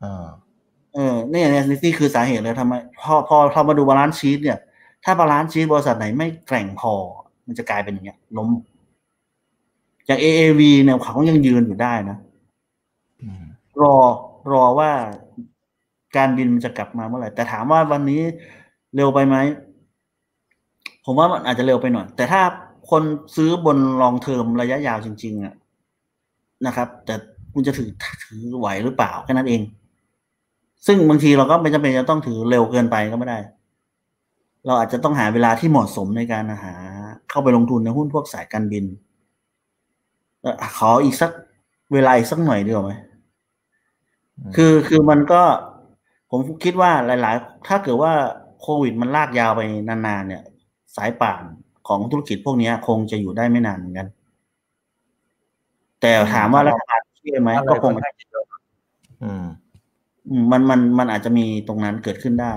เออนี่นี่นี่คือสาเหตุเลยทำไมพอพอพอมาดู balance sheet เนี่ย ถ้า balance sheet บริษัทไหนไม่แกร่งพอ มันจะกลายเป็นอย่างเงี้ย ล้ม อย่าง AAV เนี่ยเขายังยืนอยู่ได้นะรอรอว่าการบินมันจะกลับมาเมื่อไหร่แต่ถามว่าวันนี้เร็วไปไหม ผมว่ามันอาจจะเร็วไปหน่อย แต่ถ้าคนซื้อบนลองเทอมระยะยาวจริง ๆอะนะครับ แต่คุณจะถือถือไหวหรือเปล่าแค่นั้นเอง ซึ่งบางทีเราก็ไม่จำเป็นจะต้องถือเร็วเกินไปก็ไม่ได้ เราอาจจะต้องหาเวลาที่เหมาะสมในการหา เข้าไปลงทุนในหุ้นพวกสายการบินขออีกสักเวลาอีกสักหน่อยดีกว่าไหมคือคือมันก็ ผมคิดว่าหลาย ๆ ถ้าเกิดว่าโควิดมันลากยาวไปนาน ๆ เนี่ย สายป่านของธุรกิจพวกนี้คงจะอยู่ได้ไม่นานเหมือนกัน แต่ถามว่ารัฐบาลช่วยไหมก็คงอืมมันมันมันอาจจะมีตรงนั้นเกิดขึ้นได้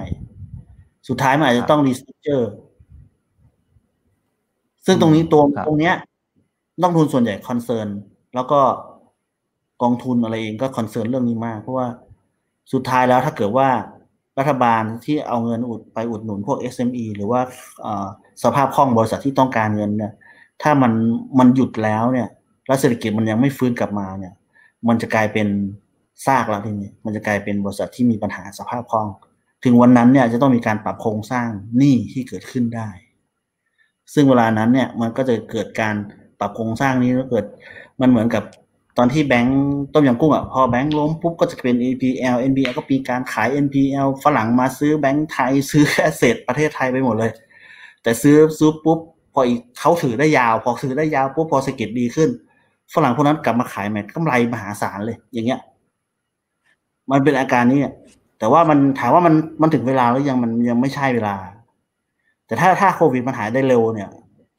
สุดท้ายมันอาจจะต้องรีสตเจอร์ซึ่งตรงนี้ตัวตรงเนี้ยกองทุนส่วนใหญ่ concern แล้วก็กองทุนอะไรเองก็ concern เรื่องนี้มาก เพราะว่าสุดท้ายแล้วถ้าเกิดว่ารัฐบาลที่เอาเงินอุดไปอุดหนุนพวก SME หรือว่า สภาพคล่องบริษัทที่ต้องการเงินเนี่ย ถ้ามันมันหยุดแล้วเนี่ยแล้วเศรษฐกิจมันยังไม่ฟื้นกลับมาเนี่ย มันจะกลายเป็นซากแล้วทีนี้มันจะกลายเป็นบริษัทที่มีปัญหาสภาพคล่อง ถึงวันนั้นเนี่ยจะต้องมีการปรับโครงสร้างหนี้ที่เกิดขึ้นได้ ซึ่งเวลานั้นเนี่ยมันก็จะเกิดการปรับโครงสร้างนี้ก็เกิด มันเหมือนกับตอนที่แบงก์ต้มยำกุ้งอะพอแบงก์ล้มปุ๊บก็จะเป็น NPL NPL ก็มีการขาย NPL ฝรั่งมาซื้อแบงก์ไทยซื้อแค่เศษประเทศไทยไปหมดเลย แต่ซื้อซื้อปุ๊บพออีกเขาถือได้ยาว พอถือได้ยาวปุ๊บพอเศรษฐกิจดีขึ้น ฝรั่งพวกนั้นกลับมาขายแม็กกำไรมหาศาลเลย อย่างเงี้ย มันเป็นอาการนี้แต่ว่ามันถามว่ามันมันถึงเวลาหรือยังมันยังไม่ใช่เวลา แต่ถ้าถ้าโควิดมันหายได้เร็วเนี่ย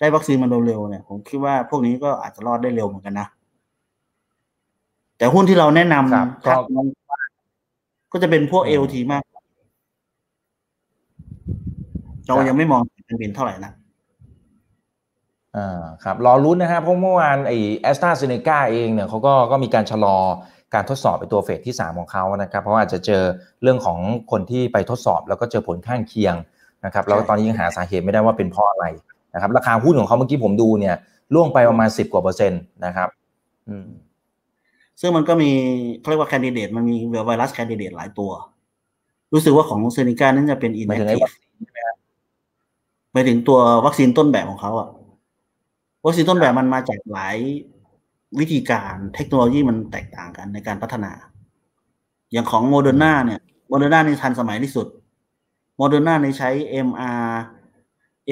ได้วัคซีนมันเร็วๆเนี่ย ผมคิดว่าพวกนี้ก็อาจจะรอดได้เร็วเหมือนกันนะแต่หุ้นที่เราแนะนำก็ก็จะเป็นพวกเอลทีมาก เรายังไม่มองการบินเท่าไหร่นะอ่าครับรอรุ้นนะครับเพราะเมื่อวานไอ้แอสตราเซเนกาเองเนี่ยเขาก็ก็มีการชะลอการทดสอบไปตัว phase ที่ 3 ของเขานะครับเพราะอาจจะเจอเรื่องของคนที่ไปทดสอบ แล้วก็เจอผลข้างเคียงนะครับแล้วตอนนี้ยังหาสาเหตุไม่ได้ว่าเป็นเพราะอะไรนะครับราคาหุ้นของเขาเมื่อกี้ผมดูเนี่ยร่วงไปประมาณสิบกว่าเปอร์เซ็นต์นะครับอืมซึ่งมันก็มีเขาเรียกว่า candidate มันมีไวรัส candidate หลายตัว รู้สึกว่าของ Zeneca นั้นจะเป็น inactive ไปถึงตัววัคซีนต้นแบบของเขาอะวัคซีนต้นแบบมันมาจากหลายวิธีการเทคโนโลยีมันแตกต่างกันในการพัฒนา อย่างของโมเดอร์นาเนี่ยโมเดอร์นานี่ทันสมัยที่สุดโมเดอร์นาในใช้ MR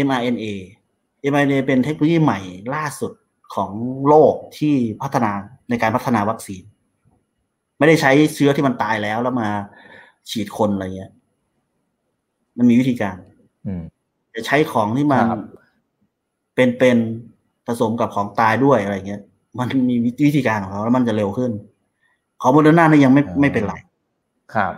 mRNA mRNA เป็นเทคโนโลยีใหม่ล่าสุดของโลกที่พัฒนาในการพัฒนาวัคซีน ไม่ได้ใช้เชื้อที่มันตายแล้วแล้วมาฉีดคนอะไรเงี้ย มันมีวิธีการ จะใช้ของที่มันเป็นๆผสมกับของตายด้วยอะไรเงี้ย มันมีวิธีการของเขาแล้วมันจะเร็วขึ้น ของโมเดอร์นาเนี่ยยังไม่ไม่เป็นไร ครับ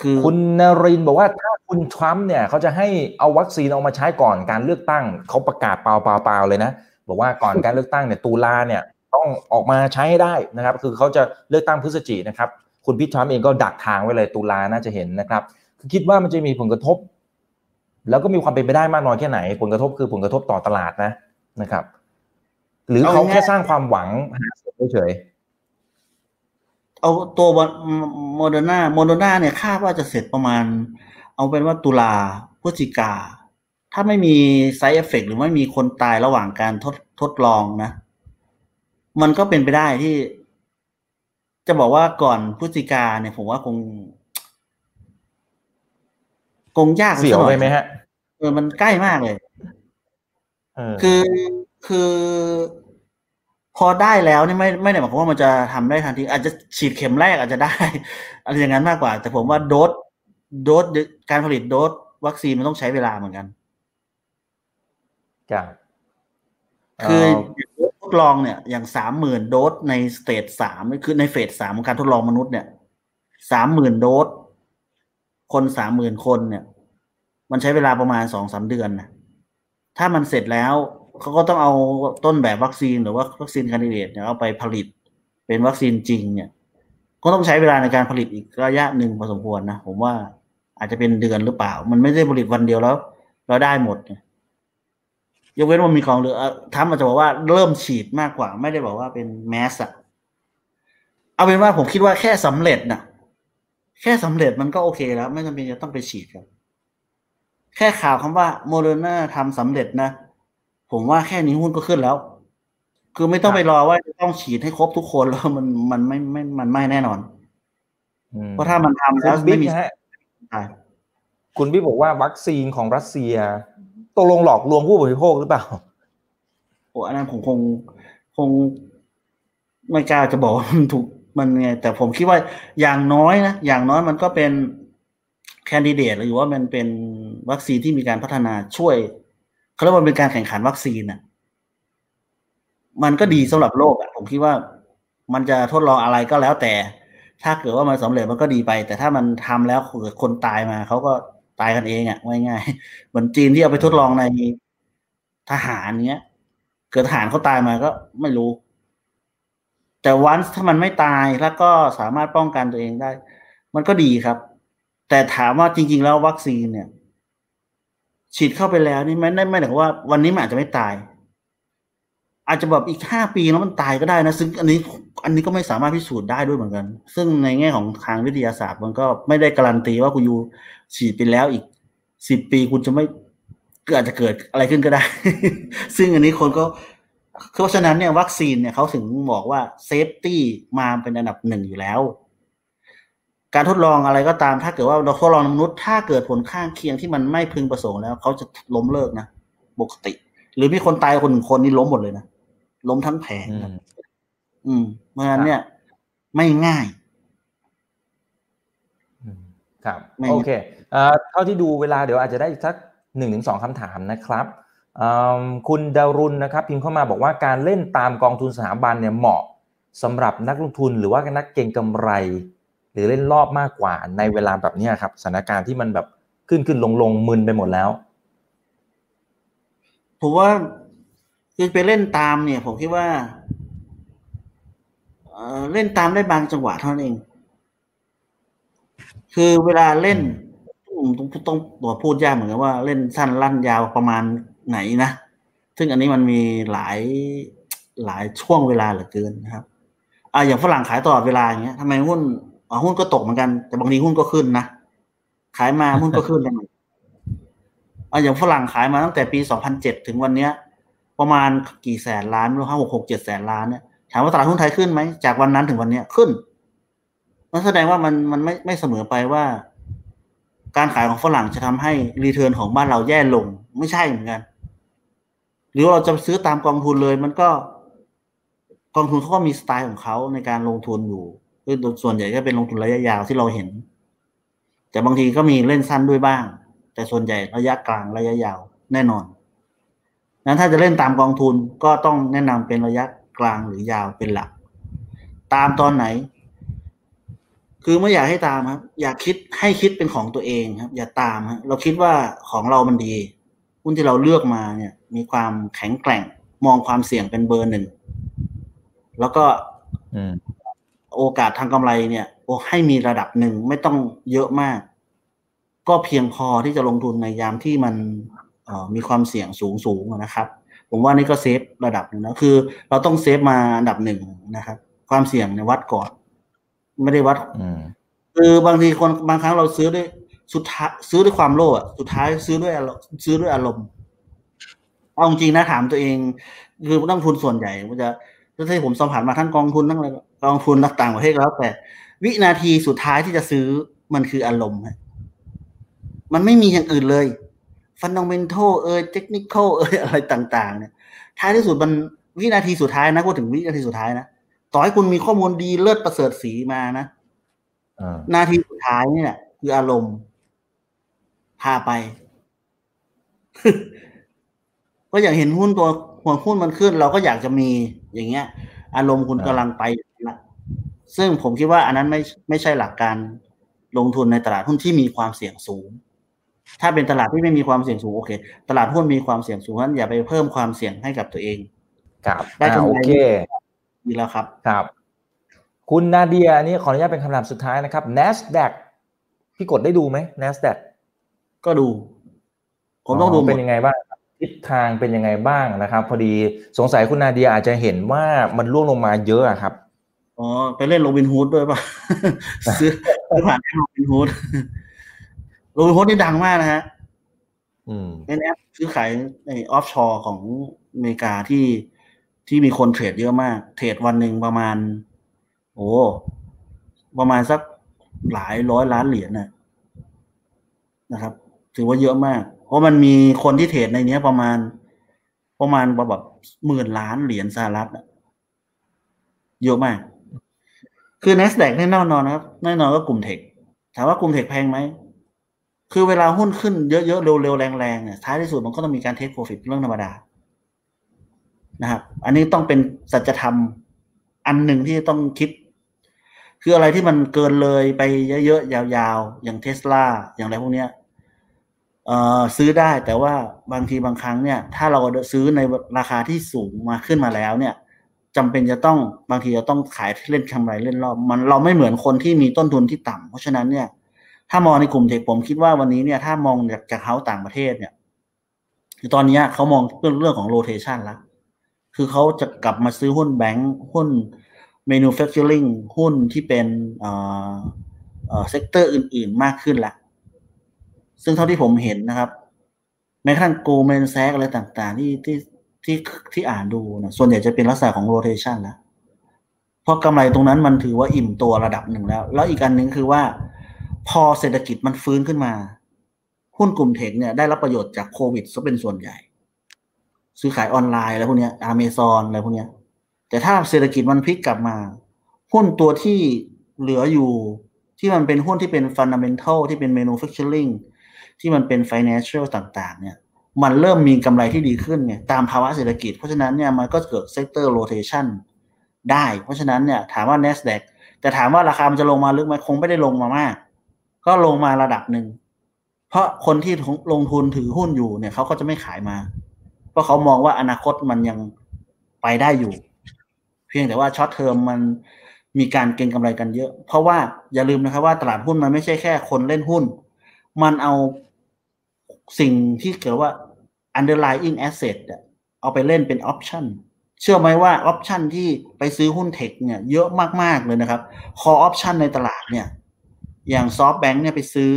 คือคุณนรินบอกว่าถ้าคุณทรัมป์เนี่ยเขาจะให้เอาวัคซีนออกมาใช้ก่อนการเลือกตั้ง เขาประกาศเปล่าๆเลยนะ บอกว่าก่อนการเลือกตั้งเนี่ยตุลาเนี่ยต้องออกมาใช้ให้ได้นะครับ คือเขาจะเลือกตั้งพฤศจินะครับ คุณพิทรัมป์เองก็ดักทางไว้เลยตุลาน่าจะเห็นนะครับ คือคิดว่ามันจะมีผลกระทบ แล้วก็มีความเป็นไปได้มากน้อยแค่ไหน ผลกระทบคือผลกระทบต่อตลาดนะนะครับ หรือเขาแค่สร้างความหวังหาเสียงเฉยเอาตัว Moderna Moderna เนี่ยคาดว่าจะเสร็จประมาณ เอาเป็นว่าตุลาพฤศจิกา ถ้าไม่มี side effect หรือไม่มีคนตายระหว่างการทดทดลองนะ มันก็เป็นไปได้ที่ จะบอกว่าก่อนพฤศจิกาเนี่ย ผมว่าคง คงยากเสียวไปไหมฮะเอมันใกล้มากเลยเออคือคือพอได้แล้วนี่ไม่ไม่ได้หมายความว่ามันจะทำได้ทันที อาจจะฉีดเข็มแรกอาจจะได้อะไรอย่างนั้นมากกว่า แต่ผมว่าโดสโดสการผลิตโดสวัคซีนมันต้องใช้เวลาเหมือนกันครับคือเอ่อทดลองเนี่ย อย่างสามหมื่นโดสใน stage สามคือใน phase สามของการทดลองมนุษย์เนี่ยสามหมื่นโดส คนสามหมื่นคนเนี่ย มันใช้เวลาประมาณสองสามเดือนนะถ้ามันเสร็จแล้วเขาก็ต้องเอาต้นแบบวัคซีนหรือว่าวัคซีน candidate เนี่ยเอาไปผลิตเป็นวัคซีนจริง เนี่ย ก็ต้องใช้เวลาในการผลิตอีกระยะหนึ่งพอสมควรนะผมว่าอาจจะเป็นเดือนหรือเปล่า มันไม่ได้ผลิตวันเดียวแล้ว เราได้หมดเนี่ยยกเว้นว่ามีของเหลือเอ่อทำอาจจะบอกว่าเริ่มฉีดมากกว่า ไม่ได้บอกว่าเป็นแมสอะเอาเป็นว่าผมคิดว่าแค่สำเร็จน่ะ แค่สำเร็จมันก็โอเคแล้ว ไม่จำเป็นจะต้องไปฉีดครับ แค่ข่าวคำว่าโมเดอร์นาทำสำเร็จนะ ผมว่าแค่นี้หุ้นก็ขึ้นแล้ว คือไม่ต้องไปรอว่าจะต้องฉีดให้ครบทุกคนแล้วมันมันไม่ไม่มันไม่แน่นอนอืมเพราะถ้ามันทำคุแล้วณบิ๊ไม่กมีนะฮะตายคุณบิ๊กบอกว่าวัคซีนของรัสเซียตกลงหลอกลวงผู้บริโภคหรือเปล่าโอ้อันนั้นผมคงคงไม่กล้าจะบอกว่ามันถูก มันไง แต่ผมคิดว่าอย่างน้อยนะอย่างน้อยมันก็เป็นแคนดิเดตหรือว่ามันเป็นวัคซีนที่มีการพัฒนาช่วยเขาเรียกว่าเป็นการแข่งขันวัคซีนอะ มันก็ดีสำหรับโลกอะ ผมคิดว่ามันจะทดลองอะไรก็แล้วแต่ ถ้าเกิดว่ามันสำเร็จมันก็ดีไป แต่ถ้ามันทำแล้วเกิดคนตายมาเขาก็ตายกันเองอะง่ายๆเหมือนจีนที่เอาไปทดลองในทหารเนี้ย เกิดทหารเขาตายมาก็ไม่รู้ แต่วันถ้ามันไม่ตายแล้วก็สามารถป้องกันตัวเองได้ มันก็ดีครับ แต่ถามว่าจริง ๆ แล้ววัคซีนเนี่ย ฉีดเข้าไปแล้วนี่ไม่ได้ไม่ได้ว่า วันนี้มันอาจจะไม่ตาย อาจจะแบบอีกห้าปีแล้วมันตายก็ได้นะ ซึ่งอันนี้ อันนี้ก็ไม่สามารถพิสูจน์ได้ด้วยเหมือนกัน ซึ่งในแง่ของทางวิทยาศาสตร์ มันก็ไม่ได้การันตีว่าคุณยูฉีดไปแล้วอีกสิบปีคุณจะไม่ก็อาจจะเกิดอะไรขึ้นก็ได้ ซึ่งอันนี้คนก็ เพราะฉะนั้นเนี่ยวัคซีนเนี่ยเขาถึงบอกว่า safety มาเป็นอันดับหนึ่งอยู่แล้ว การทดลองอะไรก็ตาม ถ้าเกิดว่าเราทดลองมนุษย์ ถ้าเกิดผลข้างเคียงที่มันไม่พึงประสงค์แล้วเขาจะล้มเลิกนะปกติ หรือมีคนตายคนหนึ่งคนนี่ล้มหมดเลยนะล้มทั้งแผงอืครับมอืมเพราะฉะนั้นเนี่ย ไม่ง่ายอืมครับไม่โอเคเอ่อเท่าที่ดูเวลาเดี๋ยวอาจจะได้อีกสักหนึ่งถึงสองคำถามนะครับอืม คุณดารุณนะครับพิมพ์เข้ามาบอกว่าการเล่นตามกองทุนสถาบันเนี่ยเหมาะสำหรับนักลงทุนหรือว่านักเก็งกำไร หรือเล่นรอบมากกว่าในเวลาแบบเนี้ยครับสถานการณ์ที่มันแบบขึ้นขึ้นลงลงมึนไปหมดแล้ว ผมว่าคือไปเล่นตามเนี่ย ผมคิดว่าเอ่อเล่นตามได้บางจังหวะเท่านั้นเอง คือเวลาเล่นต้องต้องต้องบอกพูดยากเหมือนกันว่าเล่นสั้นลั่นยาวประมาณ ไหนนะ ซึ่งอันนี้มันมีหลายหลายช่วงเวลาเหลือเกินนะครับอ่าอย่างฝรั่งขายตลอดเวลาอย่างเงี้ยทำไมหุ้นอ่าหุ้นก็ตกเหมือนกัน แต่บางทีหุ้นก็ขึ้นนะขายมาหุ้นก็ขึ้นไปหมดอ่าอย่างฝรั่งขายมาตั้งแต่ปี2007ถึงวันเนี้ย ประมาณกี่แสนล้านไม่รู้ห้าหกหกเจ็ดแสนล้านเนี่ยถามว่าตลาดหุ้นไทยขึ้นไหมจากวันนั้นถึงวันเนี้ยขึ้นนั่นแสดงว่ามันมันไม่ไม่เสมอไปว่า การขายของฝรั่งจะทำให้รีเทิร์นของบ้านเราแย่ลง ไม่ใช่เหมือนกัน หรือเราจะซื้อตามกองทุนเลย มันก็ กองทุนเขาก็มีสไตล์ของเขาในการลงทุนอยู่คือส่วนใหญ่ก็เป็นลงทุนระยะยาวที่เราเห็น แต่บางทีก็มีเล่นสั้นด้วยบ้าง แต่ส่วนใหญ่ระยะกลางระยะยาวแน่นอนนั้นถ้าจะเล่นตามกองทุนก็ต้องแนะนำเป็นระยะกลางหรือยาวเป็นหลัก ตามตอนไหน คือไม่อยากให้ตามครับ อยากคิดให้คิดเป็นของตัวเองครับ อย่าตามครับเราคิดว่าของเรามันดี หุ้นที่เราเลือกมาเนี่ยมีความแข็งแกร่ง มองความเสี่ยงเป็นเบอร์หนึ่ง แล้วก็อืมโอกาสทางกำไรเนี่ยโอ้ให้มีระดับหนึ่งไม่ต้องเยอะมาก ก็เพียงพอที่จะลงทุนในยามที่มันเอ่อมีความเสี่ยงสูงสูงๆนะครับ ผมว่านี่ก็ safe ระดับหนึ่งนะคือ เราต้อง safe มาอันดับหนึ่งนะครับ ความเสี่ยงในยวัดก่อน ไม่ได้วัดอืมคือบางทีคนบางครั้งเราซื้อด้วย สุดท้ายซื้อด้วยความโลภอะสุดท้ายซื้อด้วยอารมณ์ซื้อด้วยอารมณ์เอาจริงๆนะถามตัวเอง คือนักลงทุนส่วนใหญ่มันจะที่ผมสัมผัสมาทั้งกองทุนทั้งอะไรกองทุนต่างประเทศก็แล้วแต่ วินาทีสุดท้ายที่จะซื้อมันคืออารมณ์ฮะมันไม่มีอย่างอื่นเลยฟันด a เมนทัลเอ่ยเทคนิคอลเอ่ยอะไรต่าง ๆ เนี่ย ท้ายที่สุดมันวินาทีสุดท้ายนะพูดถึงวินาทีสุดท้ายนะต่อให้คุณมีข้อมูลดีเลิศประเสริฐสีมานะอ่านาทีสุดท้ายนี่แหละคืออารมณ์ พาไป ก็อย่างเห็นหุ้นตัวหัวหุ้นมันขึ้น เราก็อยากจะมีอย่างเงี้ย อารมณ์คุณกำลังไปละซึ่งผมคิดว่าอันนั้นไม่ไม่ใช่หลักการลงทุนในตลาดหุ้นที่มีความเสี่ยงสูง ถ้าเป็นตลาดที่ไม่มีความเสี่ยงสูงโอเค ตลาดหุ้นมีความเสี่ยงสูงนั้นอย่าไปเพิ่มความเสี่ยงให้กับตัวเอง ครับได้อ่ากำไรโอเคดีแล้วครับ ครับ คุณนาเดียอันนี้ขออนุญาตเป็นคำถามสุดท้ายนะครับ NASDAQ พี่กดได้ดูไหม NASDAQ ก็ดู ผมต้องดูหมเป็ดนยังไงบ้างครับทิศทางเป็นยังไงบ้างนะครับ พอดีสงสัยคุณนาเดียอาจจะเห็นว่ามันร่วงลงมาเยอะอะครับอ๋อไปเล่นโรบินฮูดด้วยป่ะซื้อซื้อผ่านแอปโรบินฮูดโรบินฮูดนี่ดังมากนะฮะอืมเป็นแอปซื้อขายในออฟชอร์ของอเมริกาที่ที่มีคนเทรดเยอะมาก เทรดวันหนึ่งประมาณ โอ้ประมาณสักหลายร้อยล้านเหรียญน่ะนะครับ ถือว่าเยอะมาก เพราะมันมีคนที่เทรดในเนี้ยประมาณ ประมาณแบบหมื่นล้านเหรียญสหรัฐน่ะเยอะมาก คือ NASDAQ แน่นอนนะครับ แน่นอนก็กลุ่มเทค ถามว่ากลุ่มเทคแพงไหม คือเวลาหุ้นขึ้นเยอะๆ เร็วๆ แรงๆ เนี่ย ท้ายที่สุดมันก็ต้องมีการเทคโปรฟิตเรื่องธรรมดา นะครับ อันนี้ต้องเป็นสัจธรรมอันหนึ่งที่ต้องคิด คืออะไรที่มันเกินเลยไปเยอะๆ ยาวๆ อย่างเทสลาอย่างไรพวกเนี้ย ซื้อได้แต่ว่าบางทีบางครั้งเนี่ย ถ้าเราซื้อในราคาที่สูงมาขึ้นมาแล้วเนี่ยจำเป็นจะต้องบางทีจะต้องขายเล่นกำไรเล่นรอบ มันเราไม่เหมือนคนที่มีต้นทุนที่ต่ำเพราะฉะนั้นเนี่ย ถ้ามองในกลุ่มเทคผมคิดว่าวันนี้เนี่ย ถ้ามองจากจากเขาต่างประเทศเนี่ยคือตอนนี้เขามองเรื่องเรื่องของโ o เ a ชันละคือเขาจะกลับมาซื้อหุ้นแบงค์หุ้น manufacturing หุ้นที่เป็นอ่อเอ่อ sector อื่น ๆ มากขึ้นละ ซึ่งเท่าที่ผมเห็นนะครับ แม้กระทั่ง Goldman Sachs อะไรต่างๆ ที่ที่ที่ที่อ่านดูนะส่วนใหญ่จะเป็นลักษณะของโ o เ a ชันแล้วเพราะกำไรตรงนั้นมันถือว่าอิ่มตัวระดับหนึ่งแล้ว แล้วอีกอันหนึ่งคือว่า พอเศรษฐกิจมันฟื้นขึ้นมา หุ้นกลุ่มเทคเนี่ยได้รับประโยชน์จากโควิดซะเป็นส่วนใหญ่ ซื้อขายออนไลน์อะไรพวกเนี้ยอเมซอนอะไรพวกเนี้ยแต่ถ้าเศรษฐกิจมันพลิกกลับมา หุ้นตัวที่เหลืออยู่ที่มันเป็นหุ้นที่เป็นฟันดัมเ n นทัลที่เป็น manufacturing ที่มันเป็น financial ต่างๆ เนี่ย มันเริ่มมีกำไรที่ดีขึ้นไงตามภาวะเศรษฐกิจ เพราะฉะนั้นเนี่ยมันก็เกิด sector rotation ได้ เพราะฉะนั้นเนี่ยถามว่า NASDAQ แต่ถามว่าราคามันจะลงมาลึกไหมคงไม่ได้ลงมามาก ก็ลงมาระดับหนึ่ง เพราะคนที่ลงทุนถือหุ้นอยู่เนี่ยเขาก็จะไม่ขายมา เพราะเขามองว่าอนาคตมันยังไปได้อยู่ เพียงแต่ว่าช็อตเทอมมันมีการเก็งกำไรกันเยอะ เพราะว่าอย่าลืมนะครับว่าตลาดหุ้นมันไม่ใช่แค่คนเล่นหุ้น มันเอา สิ่งที่เกิดว่า underlying asset เอาไปเล่นเป็น option เชื่อไหมว่า option ที่ไปซื้อหุ้นเทคเนี่ยเยอะมาก ๆ เลยนะครับ call option ในตลาดเนี่ย อย่าง SoftBank เนี่ยไปซื้อ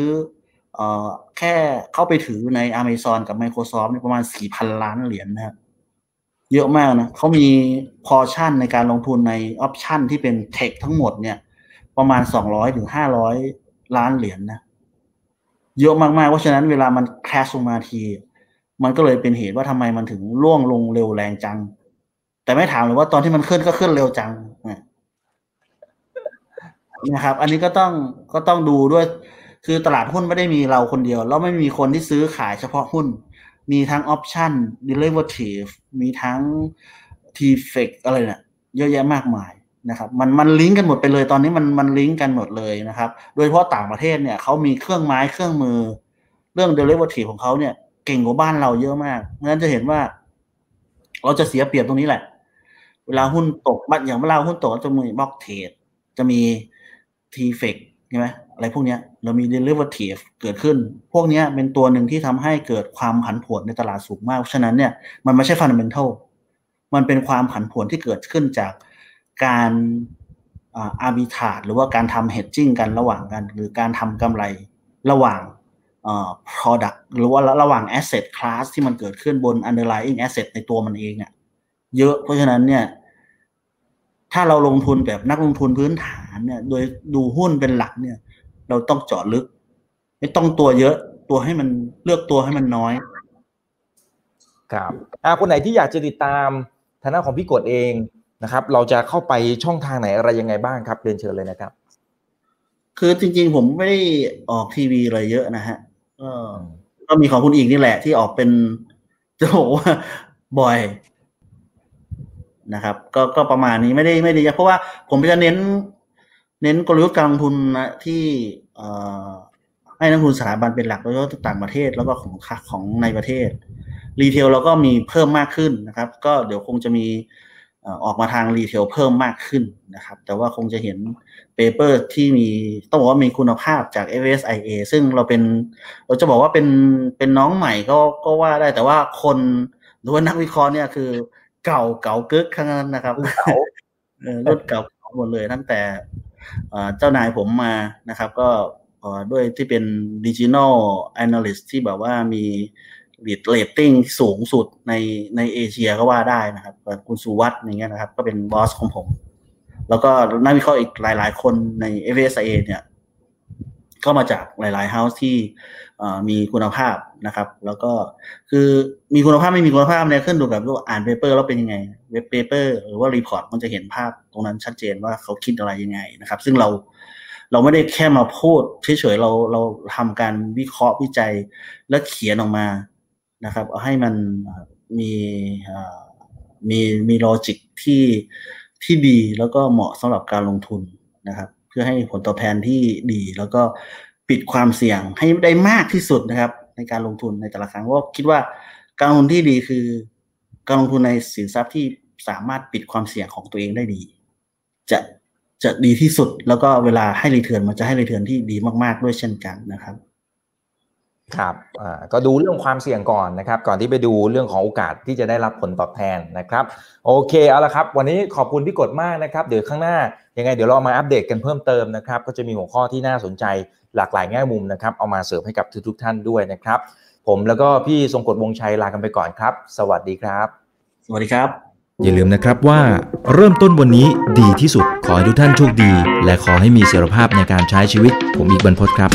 เอ่อแค่เข้าไปถือใน Amazon กับ Microsoft เนี่ยประมาณ 4,000 ล้านเหรียญนะครับ เยอะมากนะ เขามีพอชั่นในการลงทุนในออปชันที่เป็นเทคทั้งหมดเนี่ย ประมาณ 200ถึง500 ล้านเหรียญนะ เยอะมากๆ เพราะฉะนั้นเวลามันแคชลงมาที มันก็เลยเป็นเหตุว่าทำไมมันถึงร่วงลงเร็วแรงจัง แต่ไม่ถามเลยว่าตอนที่มันขึ้นก็ขึ้นเร็วจังนะครับ อันนี้ก็ต้องก็ต้องดูด้วย คือตลาดหุ้นไม่ได้มีเราคนเดียว แล้วไม่มีคนที่ซื้อขายเฉพาะหุ้น มีทั้งออปชั่น derivative มีทั้ง t f e c อะไรเนี่ยเยอะแยะมากมาย นะครับมันมันลิงก์กันหมดไปเลยตอนนี้มันมันลิงก์กันหมดเลยนะครับ โดยเฉพาะต่างประเทศเนี่ยเขามีเครื่องไม้เครื่องมือ เรื่อง derivative ของเขาเนี่ย เก่งกว่าบ้านเราเยอะมากเพราะฉะนั้นจะเห็นว่า เราจะเสียเปรียบตรงนี้แหละ เวลาหุ้นตกบัตอย่างเวลาหุ้นตกจะมีบล็อกเทรดจะมี t f e c ใช่ไหมอะไรพวกนี้เรามี derivative เกิดขึ้น พวกนี้เป็นตัวหนึ่งที่ทำให้เกิดความผันผวนในตลาดสูงมากเพราะฉะนั้นเนี่ยมันไม่ใช่ fundamental มันเป็นความผันผวนที่เกิดขึ้นจาก การอาร์บิทาดหรือว่าการทำ hedging กันระหว่างกัน หรือการทำกำไรระหว่าง product หรือว่าระหว่าง asset class ที่มันเกิดขึ้นบน underlying asset ในตัวมันเองอะ่ะเยอะเพราะฉะนั้นเนี่ยถ้าเราลงทุนแบบนักลงทุนพื้นฐานเนี่ย โดยดูหุ้นเป็นหลักเนี่ย เราต้องเจาะลึก ไม่ต้องตัวเยอะตัวให้มันเลือกตัวให้มันน้อย ครับอ่าคนไหนที่อยากจะติดตามฐานะของพี่กดเอง นะครับ เราจะเข้าไปช่องทางไหนอะไรยังไงบ้างครับเรียนเชิญเลยนะครับ คือจริง ๆ ผมไม่ได้ออกทีวีอะไรเยอะนะฮะก็ก็มีของคุณอีกนี่แหละที่ออกเป็นจะบอกว่าบ่อยนะครับ ก็ก็ประมาณนี้ไม่ได้ไม่ได้เยอะเพราะว่าผมจะเน้น เน้นกลยุทธ์การลงทุนนะที่เอ่อให้นักลงทุนสถาบันเป็นหลักแล้วก็ต่างประเทศแล้วก็ของของในประเทศ รีเทลเราก็มีเพิ่มมากขึ้นนะครับ ก็เดี๋ยวคงจะมีเอ่อออกมาทางรีเทลเพิ่มมากขึ้นนะครับ แต่ว่าคงจะเห็น paper ที่มีต้องบอกว่ามีคุณภาพจาก FSIA ซึ่งเราเป็นเราจะบอกว่าเป็นเป็นน้องใหม่ก็ก็ว่าได้แต่ว่าคนหรือว่านักวิเคราะห์เนี่ยคือเก่าเก่ากึกทั้งนั้นนะครับเก่าเออรุ่นเก่าหมดเลยตั้งแต่เอ่อเจ้านายผมมานะครับ ก็เอ่อด้วยที่เป็น Digital Analyst ที่แบบว่ามี เรตติ้งสูงสุดในในเอเชียก็ว่าได้นะครับแบบคุณสุวัตอย่างเงี้ยนะครับ ก็เป็น boss ของผม แล้วก็นักวิเคราะห์อีกหลาย ๆ คนใน FSIA เนี่ย ก็มาจากหลายๆ house ที่มีคุณภาพนะครับ แล้วก็คือมีคุณภาพไม่มีคุณภาพเนี่ยขึ้นอยู่กับว่าอ่าน paper แล้วเป็นยังไงเว็บ paper หรือว่า report มันจะเห็นภาพตรงนั้นชัดเจนว่าเขาคิดอะไรยังไงนะครับ ซึ่งเราเราไม่ได้แค่มาพูดเฉยๆเราเราทำการวิเคราะห์วิจัยและเขียนออกมา นะครับเอาให้มันมีมีมี logic ที่ที่ดีแล้วก็เหมาะสำหรับการลงทุนนะครับ เพื่อให้ผลตอบแทนที่ดีแล้วก็ปิดความเสี่ยงให้ได้มากที่สุดนะครับ ในการลงทุนในแต่ละครั้งเพราะคิดว่าการลงทุนที่ดีคือ การลงทุนในสินทรัพย์ที่สามารถปิดความเสี่ยงของตัวเองได้ดี จะจะดีที่สุดแล้วก็เวลาให้ return มันจะให้ returnที่ดีมาก ๆ ด้วยเช่นกันนะครับ ครับอ่าก็ดูเรื่องความเสี่ยงก่อนนะครับ ก่อนที่ไปดูเรื่องของโอกาสที่จะได้รับผลตอบแทนนะครับ โอเคเอาละครับ วันนี้ขอบคุณพี่กดมากนะครับ เดี๋ยวข้างหน้ายังไงเดี๋ยวเรามาอัปเดตกันเพิ่มเติมนะครับ ก็จะมีหัวข้อที่น่าสนใจหลากหลายแง่มุมนะครับ เอามาเสิร์ฟให้กับทุกๆท่านด้วยนะครับ ผมแล้วก็พี่ทรงกฎวงชัยลากันไปก่อนครับ สวัสดีครับ สวัสดีครับ อย่าลืมนะครับว่าเริ่มต้นวันนี้ดีที่สุดขอให้ทุกท่านโชคดี และขอให้มีเสรีภาพในการใช้ชีวิต ผมอีกบรรพตครับ